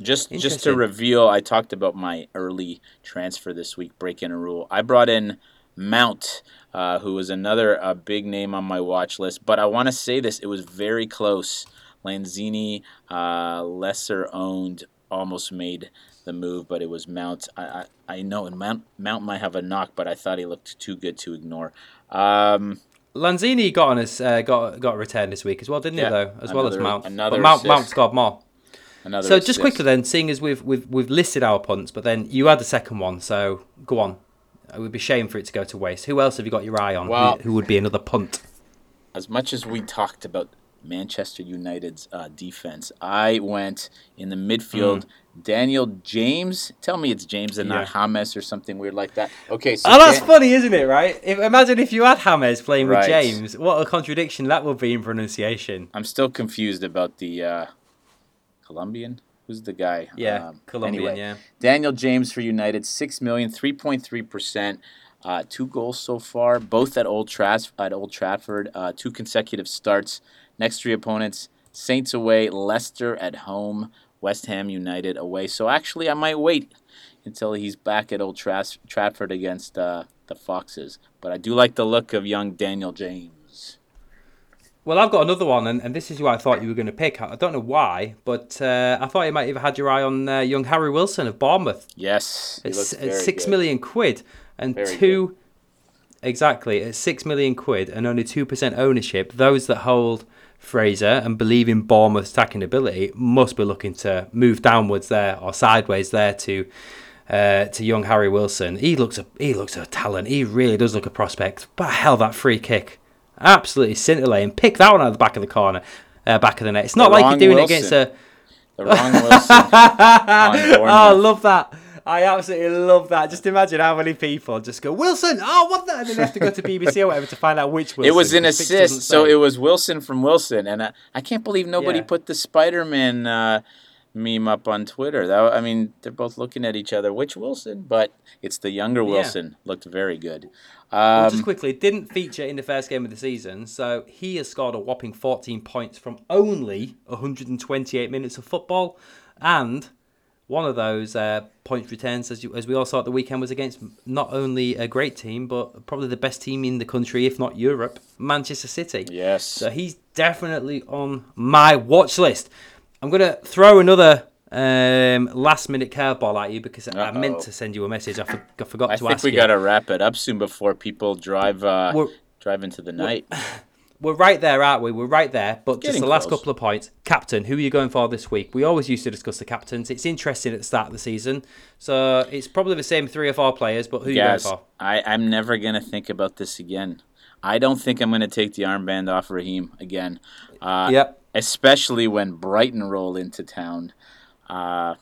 Just just to reveal, I talked about my early transfer this week, breaking a rule. I brought in Mount, uh, who was another uh, big name on my watch list. But I want to say this: it was very close. Lanzini, uh, lesser owned, almost made the move, but it was Mount. I I, I know, and Mount Mount might have a knock, but I thought he looked too good to ignore. Um, Lanzini got on us, uh, got got a return this week as well, didn't Yeah, he? Though, as well as Mount. another but Mount assist. Mount scored more. another. So just quickly then, seeing as we've we've we've listed our punts, but then you had the second one, so go on. It would be shame for it to go to waste. Who else have you got your eye on? Well- who, who would be another punt? as much as we talked about Manchester United's uh, defense, I went in the midfield. Daniel James. Tell me it's James and not Yeah. James or something weird like that. Okay, so Oh, that's Dan- funny, isn't it? Right? If, imagine if you had James playing with Right. James. What a contradiction that would be in pronunciation. I'm still confused about the uh, Colombian. Who's the guy? Yeah, Um, Colombian. anyway, Yeah. Daniel James for United, six million, three point three percent. Uh, two goals so far, both at Old Tras- at Old Trafford. Uh, two consecutive starts. Next three opponents: Saints away, Leicester at home, West Ham United away. So actually, I might wait until he's back at Old Tras- Trafford against uh, the Foxes. But I do like the look of young Daniel James. Well, I've got another one, and, and this is who I thought you were going to pick. I don't know why, but uh, I thought you might have had your eye on uh, young Harry Wilson of Bournemouth. Yes, It's, it's six good. million quid and Very two. Exactly, it's six million quid and only two percent ownership. Those that hold Fraser and believe in Bournemouth's attacking ability must be looking to move downwards there or sideways there to uh, to young Harry Wilson. He looks a he looks a talent. He really does look a prospect. But hell, that free kick, absolutely scintillating. Pick that one out of the back of the corner, uh, back of the net. It's not The like you're doing it against a The wrong Wilson. oh, I love that. I absolutely love that. Just imagine how many people just go Wilson. Oh, what the? And then they have to go to BBC or whatever to find out which Wilson. It was an 'cause Fix doesn't assist, so it was Wilson from Wilson, and I, I can't believe nobody Yeah. put the Spider-Man uh, meme up on Twitter. That I mean, they're both looking at each other. Which Wilson? But it's the younger Wilson. Looked very good. Well, Um, just quickly, didn't feature in the first game of the season, so he has scored a whopping 14 points from only 128 minutes of football, and one of those uh, points returns, as, you, as we all saw at the weekend, was against not only a great team, but probably the best team in the country, if not Europe, Manchester City. yes. So he's definitely on my watch list. I'm going to throw another um, last minute curveball at you because I meant to send you a message. I, for, I forgot I to think we you. got to wrap it up soon before people drive uh, drive into the night. We're right there, aren't we? We're right there. But just Getting the last close. couple of points. Captain, who are you going for this week? We always used to discuss the captains. It's interesting at the start of the season. So it's probably the same three or four players, but who are you going for? I, I'm never gonna think about this again. I don't think I'm gonna take the armband off Raheem again. Uh, Yep. Especially when Brighton roll into town. Uh,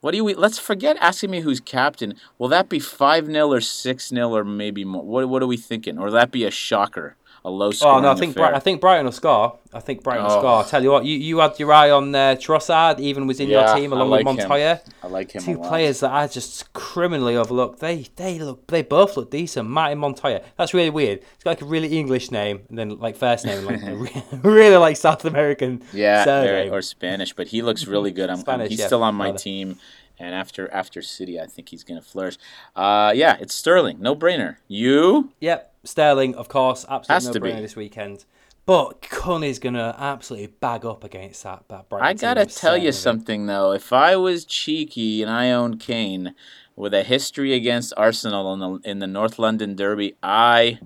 what do you? Let's forget asking me who's captain. Will that be five 0 or six 0 or maybe more? What What are we thinking? Or will that be a shocker, a low Oh no, I think? Bri- I think Brighton will score. I think Brighton will Oh. score. I tell you what, you, you had your eye on uh, Trossard, even was in Yeah, your team along like with him. Montoya. I like him. Two players that I just criminally overlooked. They they look they both look decent. Martin Montoya. That's really weird. It's got like a really English name and then like first name and like really like South American Yeah, or, surname. or Spanish, but he looks really good. I'm, I'm- he's yeah, still on my rather. team, and after after City, I think he's gonna flourish. Uh, yeah, it's Sterling, no brainer. You? Yep, Sterling, of course, absolutely no brainer this weekend. But Kun is gonna absolutely bag up against that. that Brighton I gotta tell you something though. If I was cheeky and I owned Kane with a history against Arsenal in the in the North London Derby, I,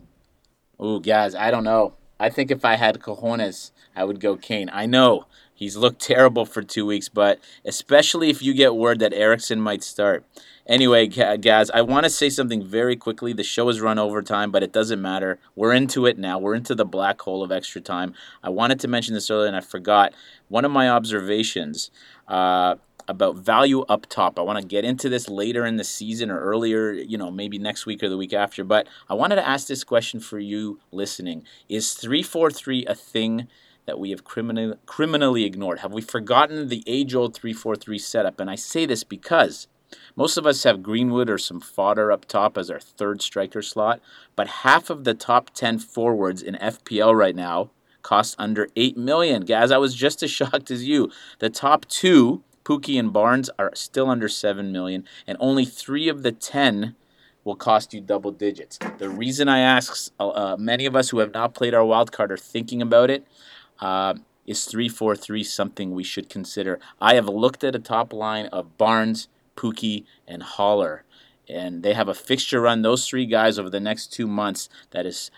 ooh, guys, I don't know. I think if I had cojones, I would go Kane. I know he's looked terrible for two weeks, but especially if you get word that Eriksen might start. Anyway, guys, I want to say something very quickly. The show has run over time, but it doesn't matter. We're into it now. We're into the black hole of extra time. I wanted to mention this earlier and I forgot. One of my observations uh, about value up top. I want to get into this later in the season or earlier, you know, maybe next week or the week after. But I wanted to ask this question for you listening: Is three four three a thing? That we have criminal, criminally ignored. Have we forgotten the age old 343 setup? And I say this because most of us have Greenwood or some fodder up top as our third striker slot, but half of the top 10 forwards in FPL right now cost under 8 million. Guys, I was just as shocked as you. The top two, Pukki and Barnes, are still under 7 million, and only three of the 10 will cost you double digits. The reason I ask, uh, uh, many of us who have not played our wild card are thinking about it. Uh, is 343 something we should consider? I have looked at a top line of Barnes, Pukki, and Haller, and they have a fixture run, those three guys, over the next two months that is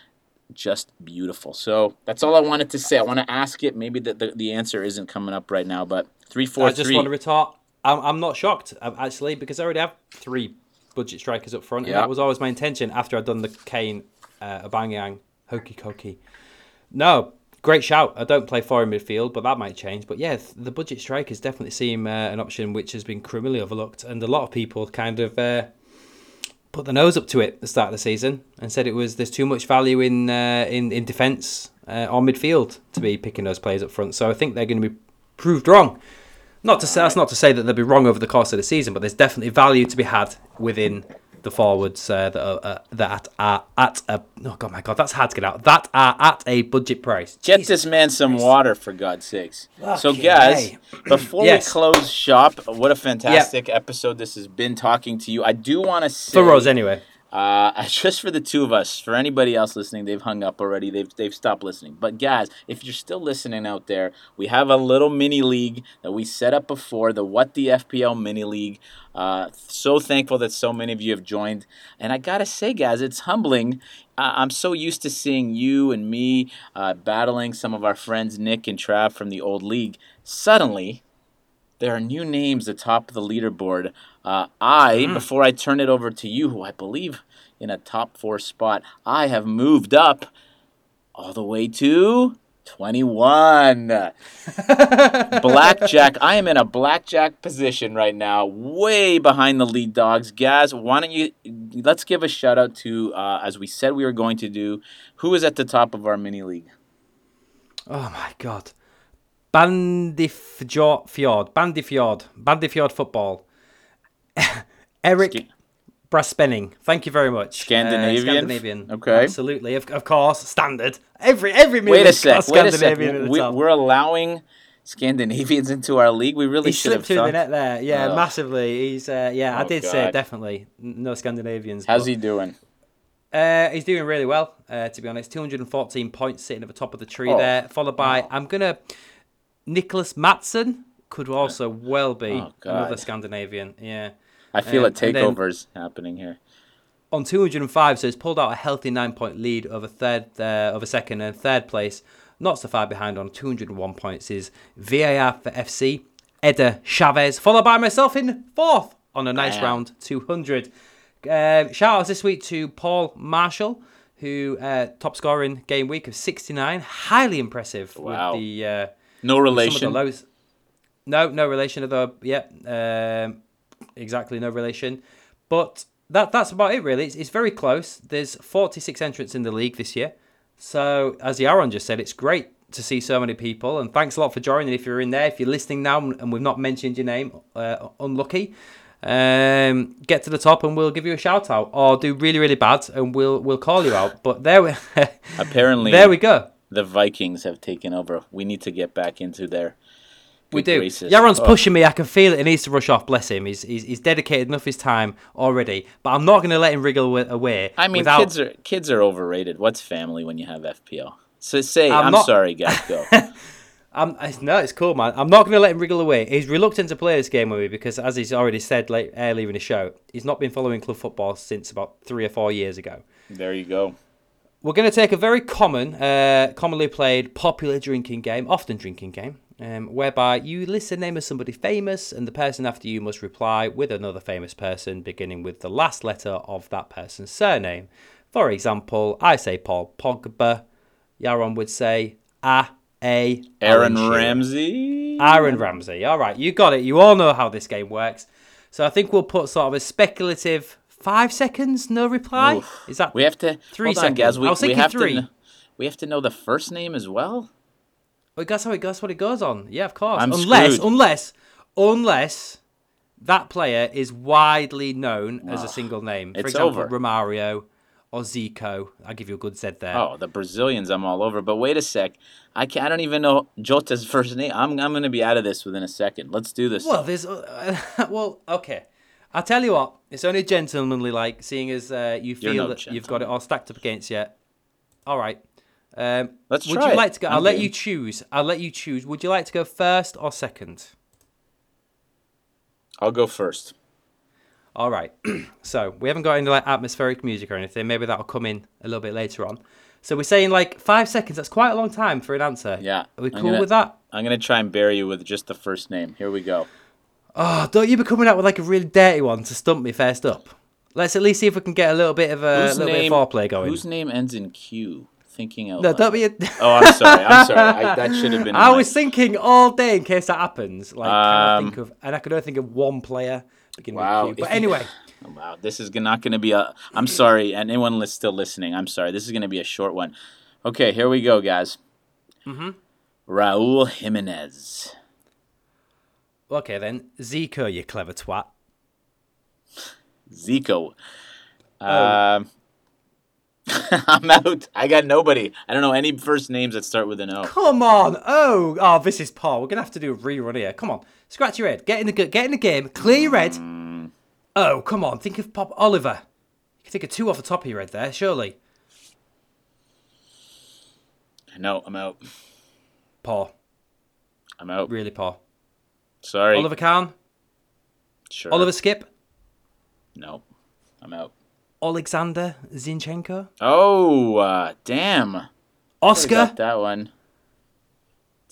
just beautiful. So that's all I wanted to say. I want to ask it. Maybe the, the, the answer isn't coming up right now, but three, four, I 343. just want to retort. I'm, I'm not shocked um, actually because I already have three budget strikers up front, and Yeah. that was always my intention after I'd done the Kane, uh, Aubameyang, hokey cokey. No, great shout. I don't play four in midfield, but that might change. But yeah, the budget strikers definitely seem uh, an option which has been criminally overlooked, and a lot of people kind of uh, put the nose up to it at the start of the season and said it was there's too much value in uh, in in defence uh, or midfield to be picking those players up front. So I think they're going to be proved wrong. Not to say that's not to say that they'll be wrong over the course of the season, but there's definitely value to be had within the forwards uh, that are uh, that are at a oh god my god that's hard to get out that are at a budget price. Get Jesus this man some Christ. water, for God's sakes. so, guys, before Yes. we close shop, what a fantastic episode this has been talking to you. I do want to say. for us anyway. Uh, just for the two of us. For anybody else listening, they've hung up already. They've they've stopped listening. But guys, if you're still listening out there, we have a little mini league that we set up before the What the FPL mini league. Uh, so thankful that so many of you have joined. And I gotta say, guys, it's humbling. I- I'm so used to seeing you and me uh, battling some of our friends Nick and Trav from the old league. Suddenly, there are new names atop the leaderboard. Uh, I, Hmm. before I turn it over to you, who I believe in a top four spot, I have moved up all the way to 21. blackjack. I am in a blackjack position right now, way behind the lead dogs. Guys, why don't you let's give a shout out to, uh, as we said we were going to do, who is at the top of our mini league? Oh my god. Bandifjord, Fjord, Bandifjord, Bandifjord football. Eric Ski- spinning. Thank you very much. Uh, Scandinavian? Scandinavian. Okay. Absolutely. Of, of course. Standard. Every every Wait a sec. Wait a sec. Scandinavian We, we're allowing Scandinavians into our league. We really He should have slipped through the net there. Yeah, Oh. massively. He's uh, yeah. I Oh, did say definitely no Scandinavians. How's but- he doing? Uh, he's doing really well, uh, to be honest. 214 points sitting at the top of the tree Oh, there, followed by, I'm going to. Nicholas Matson could also well be Oh, another Scandinavian. Yeah. I feel Uh, a takeover's happening here. On 205, so he's pulled out a healthy nine point lead over third, uh, over second and third place. Not so far behind on 201 points is VAR for FC, Eda Chavez, followed by myself in fourth on a nice round 200. Um, shout outs this week to Paul Marshall, who uh, top scorer in game week of 69. Highly impressive Wow. with the uh, No some of relation. the lows. No, no relation. Although, yep, um, exactly no relation. But that that's about it really. It's, it's very close. There's 46 entrants in the league this year. So as Yaron just said, it's great to see so many people. And thanks a lot for joining. If you're in there, if you're listening now and we've not mentioned your name, uh, unlucky. Um, get to the top and we'll give you a shout out, or do really really bad and we'll we'll call you out. But there we Apparently, there we go. the Vikings have taken over. We need to get back into their. We do. graces. Yaron's Oh, pushing me. I can feel it. He needs to rush off. Bless him. He's he's, he's dedicated enough his time already. But I'm not going to let him wriggle away. I mean, without... kids are kids are overrated. What's family when you have FPL? So say, I'm I'm, not- sorry, guys. Go. I'm, no, it's cool, man. I'm not going to let him wriggle away. He's reluctant to play this game with me because, as he's already said late, earlier in the show, he's not been following club football since about three or four years ago. there you go. We're going to take a very common, uh, commonly played, popular drinking game, often drinking game, um, whereby you list the name of somebody famous, and the person after you must reply with another famous person, beginning with the last letter of that person's surname. For example, I say Paul Pogba. Yaron would say A A. Aaron Ramsey. Aaron Ramsey. All right, you got it. You all know how this game works. So I think we'll put sort of a speculative five seconds, no reply. Oof. Is that We have to Three hold on, guys. seconds. We, I was we have three. to. We have to know the first name as well. Well, that's how it that's what it goes on. Yeah, of course. I'm unless, screwed. unless, unless that player is widely known as a single name. For it's example, over. Romario or Zico. I'll give you a good Z there. Oh, the Brazilians, I'm all over. But wait a sec. I can I don't even know Jota's first name. I'm I'm gonna be out of this within a second. Let's do this. Well, there's uh, well, okay. I'll tell you what. It's only gentlemanly like, seeing as uh, you feel no that you've got it all stacked up against you. All right. Um, Let's would try you it. like to go? I'll let you choose. I'll let you choose. Would you like to go first or second? I'll go first. All right. so we haven't got any like atmospheric music or anything. Maybe that'll come in a little bit later on. So we're saying like five seconds. That's quite a long time for an answer. Yeah, Are we I'm cool gonna- with that? I'm gonna try and bury you with just the first name. Here we go. Oh, don't you be coming out with like a really dirty one to stump me first up. Let's at least see if we can get a little bit of a Whose little name? bit of foreplay going. Whose name ends in Q? Thinking out No, loud. don't be. A... Oh, I'm sorry. I'm sorry. I, that should have been. I my- was thinking all day in case that happens. Like, can I Um, think of, and I could only think of one player beginning Wow, with Q. But if you- anyway, Oh, Wow, this is not going to be a. I'm sorry, anyone still listening, I'm sorry. This is going to be a short one. Okay, here we go, guys. Mm-hmm. Raul Jimenez. okay then, Zico, you clever twat. Zico. Oh. Um, I'm out. I got nobody. I don't know any first names that start with an O. Come on! Oh, oh, this is Paul. We're gonna have to do a rerun here. Come on, scratch your head. Get in the get in the game. Clear your head. Mm. Oh, come on. Think of Pop Oliver. You can think of two off the top of your head there, surely. No, I'm out. Paul, I'm out. really Paul. Sorry. Oliver Kahn, Sure. Oliver Skipp, No, I'm out. Alexander Zinchenko, Oh, uh, damn. Oscar. that one.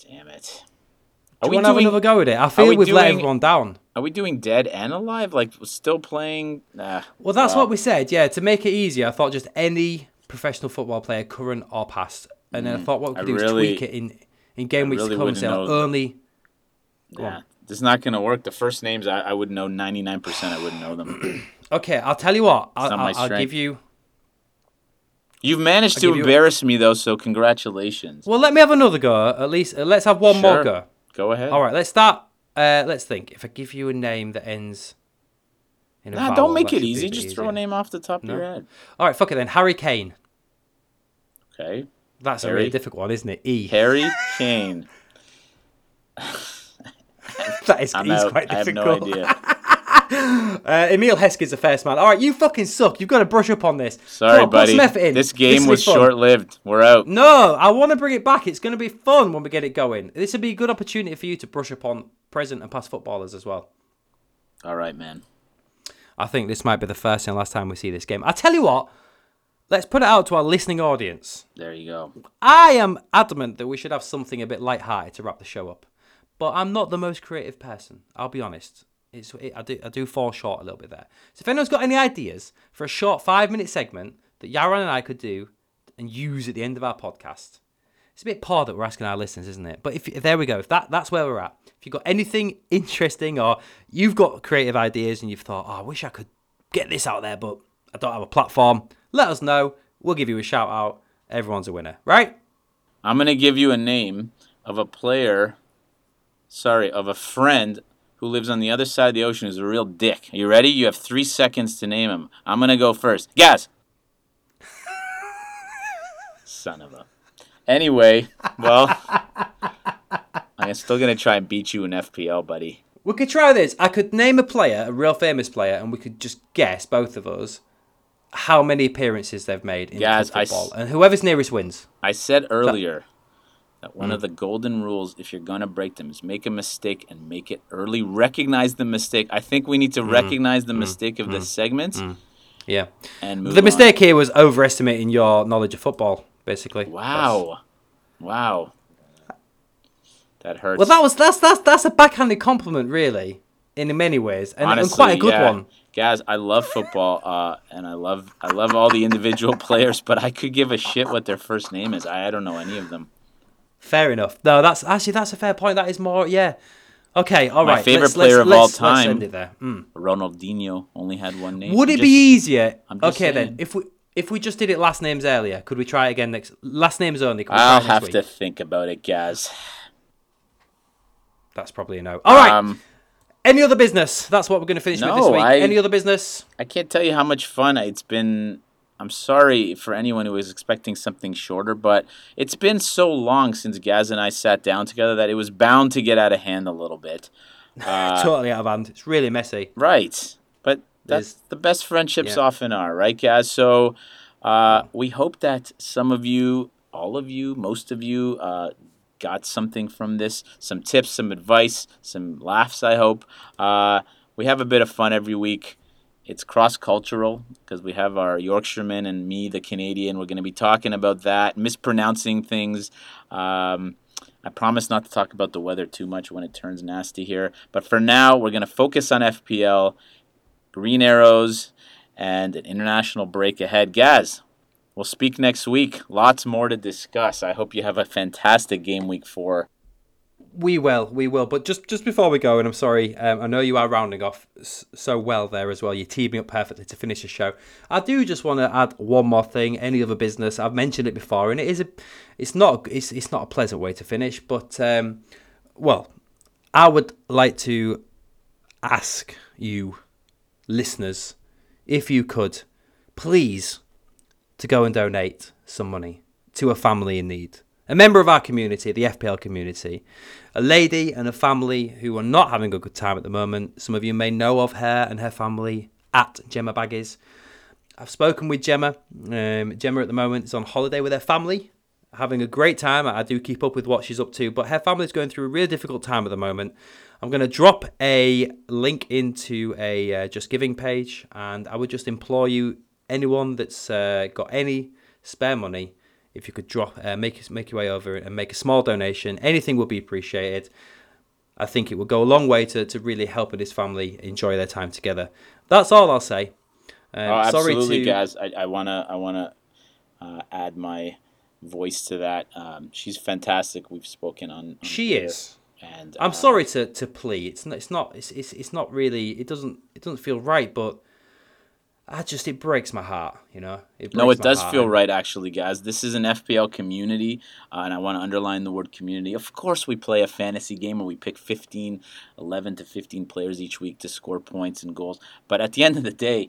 Damn it. Are you we want to have doing? another go at it? I feel we we've let everyone down. Are we doing dead and alive? Like still playing? Nah. Well, that's Wow. what we said. Yeah, to make it easier, I thought just any professional football player, current or past. and then I thought what we I could do really- is tweak it in in game I weeks really to come. So only yeah, on. this is not gonna work. The first names I, I would know ninety nine percent. I wouldn't know them. okay. I'll tell you what. I'll, I'll, I'll give you. You've managed I'll to give you- embarrass me though, so congratulations. Well, let me have another go. At least uh, let's have one more go. Go ahead. All right, let's start. Uh, let's think. If I give you a name that ends in a Nah, vowel, don't make it easy. Just throw a name off the top No? of your head. All right, fuck it then. Harry Kane. Okay. That's a really difficult one, isn't it? E. Harry Kane. that is I'm he's out. quite I have no idea. Uh, Emile Heskey's a first man. All right, you fucking suck. You've got to brush up on this. Sorry, on, buddy. Put some effort in. This game will was short lived. We're out. No, I want to bring it back. It's going to be fun when we get it going. This would be a good opportunity for you to brush up on present and past footballers as well. All right, man. I think this might be the first and last time we see this game. I tell you what, let's put it out to our listening audience. There you go. I am adamant that we should have something a bit light-hearted to wrap the show up, but I'm not the most creative person. I'll be honest. It's, it, I do I do fall short a little bit there. So if anyone's got any ideas for a short five-minute segment that Yaron and I could do and use at the end of our podcast, it's a bit poor that we're asking our listeners, isn't it? But if, if there we go, if that that's where we're at. If you've got anything interesting or you've got creative ideas and you've thought, oh, I wish I could get this out there, but I don't have a platform, let us know. We'll give you a shout out. Everyone's a winner, right? I'm to give you a name of a player, sorry, of a friend who lives on the other side of the ocean who's a real dick. Are you ready? You have three seconds to name him. I'm to go first. Gaz. Son of a. Anyway, well, I'm still to try and beat you in FPL, buddy. We could try this. I could name a player, a real famous player, and we could just guess, both of us, how many appearances they've made in Guys, football. s- and whoever's nearest wins. I said earlier that one Mm. of the golden rules, if you're going to break them, is make a mistake and make it early. Recognize the mistake. I think we need Mm. to recognize the mistake of this segment Yeah. and move The on. mistake here was overestimating your knowledge of football, basically. Wow. Wow. That hurts. Well, that was that's that's that's a backhanded compliment, really, in many ways, and, and quite a good yeah. one. Guys, I love football, uh, and I love I love all the individual players, but I could give a shit what their first name is. I, I don't know any of them. Fair enough. No, that's actually that's a fair point. That is more, yeah. Okay, all right. My favorite let's- player let's- of all let's- let's time. end it there. Mm. Ronaldinho only had one name. Would it just- be easier? I'm just Okay, then if we if we just did it last names earlier, could we try it again next? Last names only. Could we I'll have week? to think about it, Gaz. That's probably a no. All right. Um, Any other business? That's what we're going to finish with this week. I- Any other business? I can't tell you how much fun it's been. I'm sorry for anyone who was expecting something shorter, but it's been so long since Gaz and I sat down together that it was bound to get out of hand a little bit. Uh, totally out of hand. It's really messy. right. But that's the best friendships Yeah. often are, right, Gaz? So uh, we hope that some of you, all of you, most of you, uh, got something from this some tips, some advice, some laughs, I hope. Uh, we have a bit of fun every week. It's cross cultural because we have our Yorkshireman and me, the Canadian. We're going to be talking about that, mispronouncing things. Um, I promise not to talk about the weather too much when it turns nasty here. But for now, we're going to focus on FPL, Green Arrows, and an international break ahead. Gaz, we'll speak next week. Lots more to discuss. I hope you have a fantastic game week four. We will, we will. But just just before we go, and I'm sorry, um, I know you are rounding off so well there as well. You're teaming up perfectly to finish the show. I do just want to add one more thing. Any other business? I've mentioned it before, and it is a, it's not, it's it's not a pleasant way to finish. But um, well, I would like to ask you, listeners, if you could, please, to go and donate some money to a family in need. A member of our community, the FPL community, a lady and a family who are not having a good time at the moment. Some of you may know of her and her family at Gemma Baggies. I've spoken with Gemma. Um, Gemma at the moment is on holiday with her family, having a great time. I do keep up with what she's up to, but her family's going through a really difficult time at the moment. I'm going to drop a link into a uh, Just Giving page, and I would just implore you, anyone that's uh, got any spare money, if you could drop, uh, make make your way over and make a small donation, anything would be appreciated. I think it would go a long way to, to really helping this family enjoy their time together. That's all I'll say. Um, oh, sorry absolutely, to guys. I, I wanna I wanna uh, add my voice to that. Um, she's fantastic. We've spoken on. on She Twitter, is. And I'm uh, sorry to, to plea. It's not. It's not. It's, it's it's not really. It doesn't. It doesn't feel right. But I just it breaks my heart. You know. It No, it does heart. feel right, actually, guys. This is an FPL community, uh, and I want to underline the word community. Of course, we play a fantasy game where we pick 15, 11 to 15 players each week to score points and goals. But at the end of the day,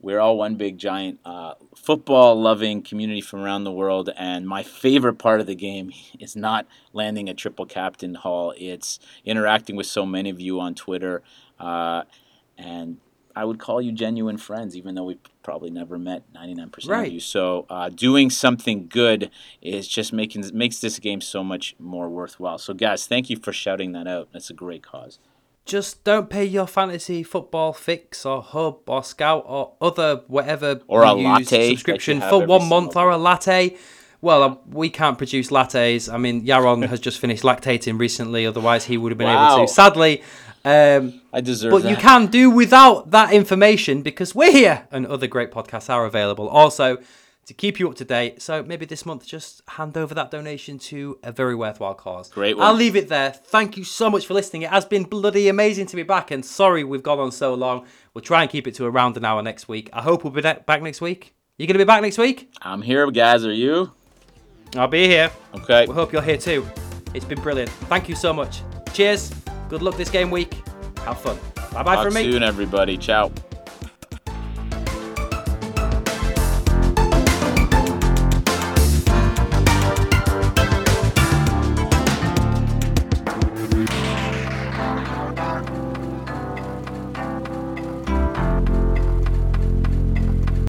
we're all one big giant uh, football loving community from around the world. And my favorite part of the game is not landing a triple captain haul, it's interacting with so many of you on Twitter. Uh, and I would call you genuine friends, even though we've probably never met 99% Right. of you. So uh, doing something good is just making makes this game so much more worthwhile. So guys, thank you for shouting that out. That's a great cause. Just don't pay your fantasy football fix or hub or scout or other whatever Or a use latte subscription for one month or a latte. Well, uh, we can't produce lattes. I mean, Yaron has just finished lactating recently. Otherwise, he would have been Wow. able to. Sadly, um, I deserve but that. you can do without that information because we're here and other great podcasts are available also to keep you up to date. So maybe this month just hand over that donation to a very worthwhile cause. Great one. I'll leave it there. Thank you so much for listening. It has been bloody amazing to be back and sorry we've gone on so long. We'll try and keep it to around an hour next week. I hope we'll be ne- back next week. You going to be back next week? I'm here, guys. Are you? I'll be here. Okay. We hope you're here too. It's been brilliant. Thank you so much. Cheers. Good luck this game week. Have fun. Bye bye from me. soon, everybody. Ciao.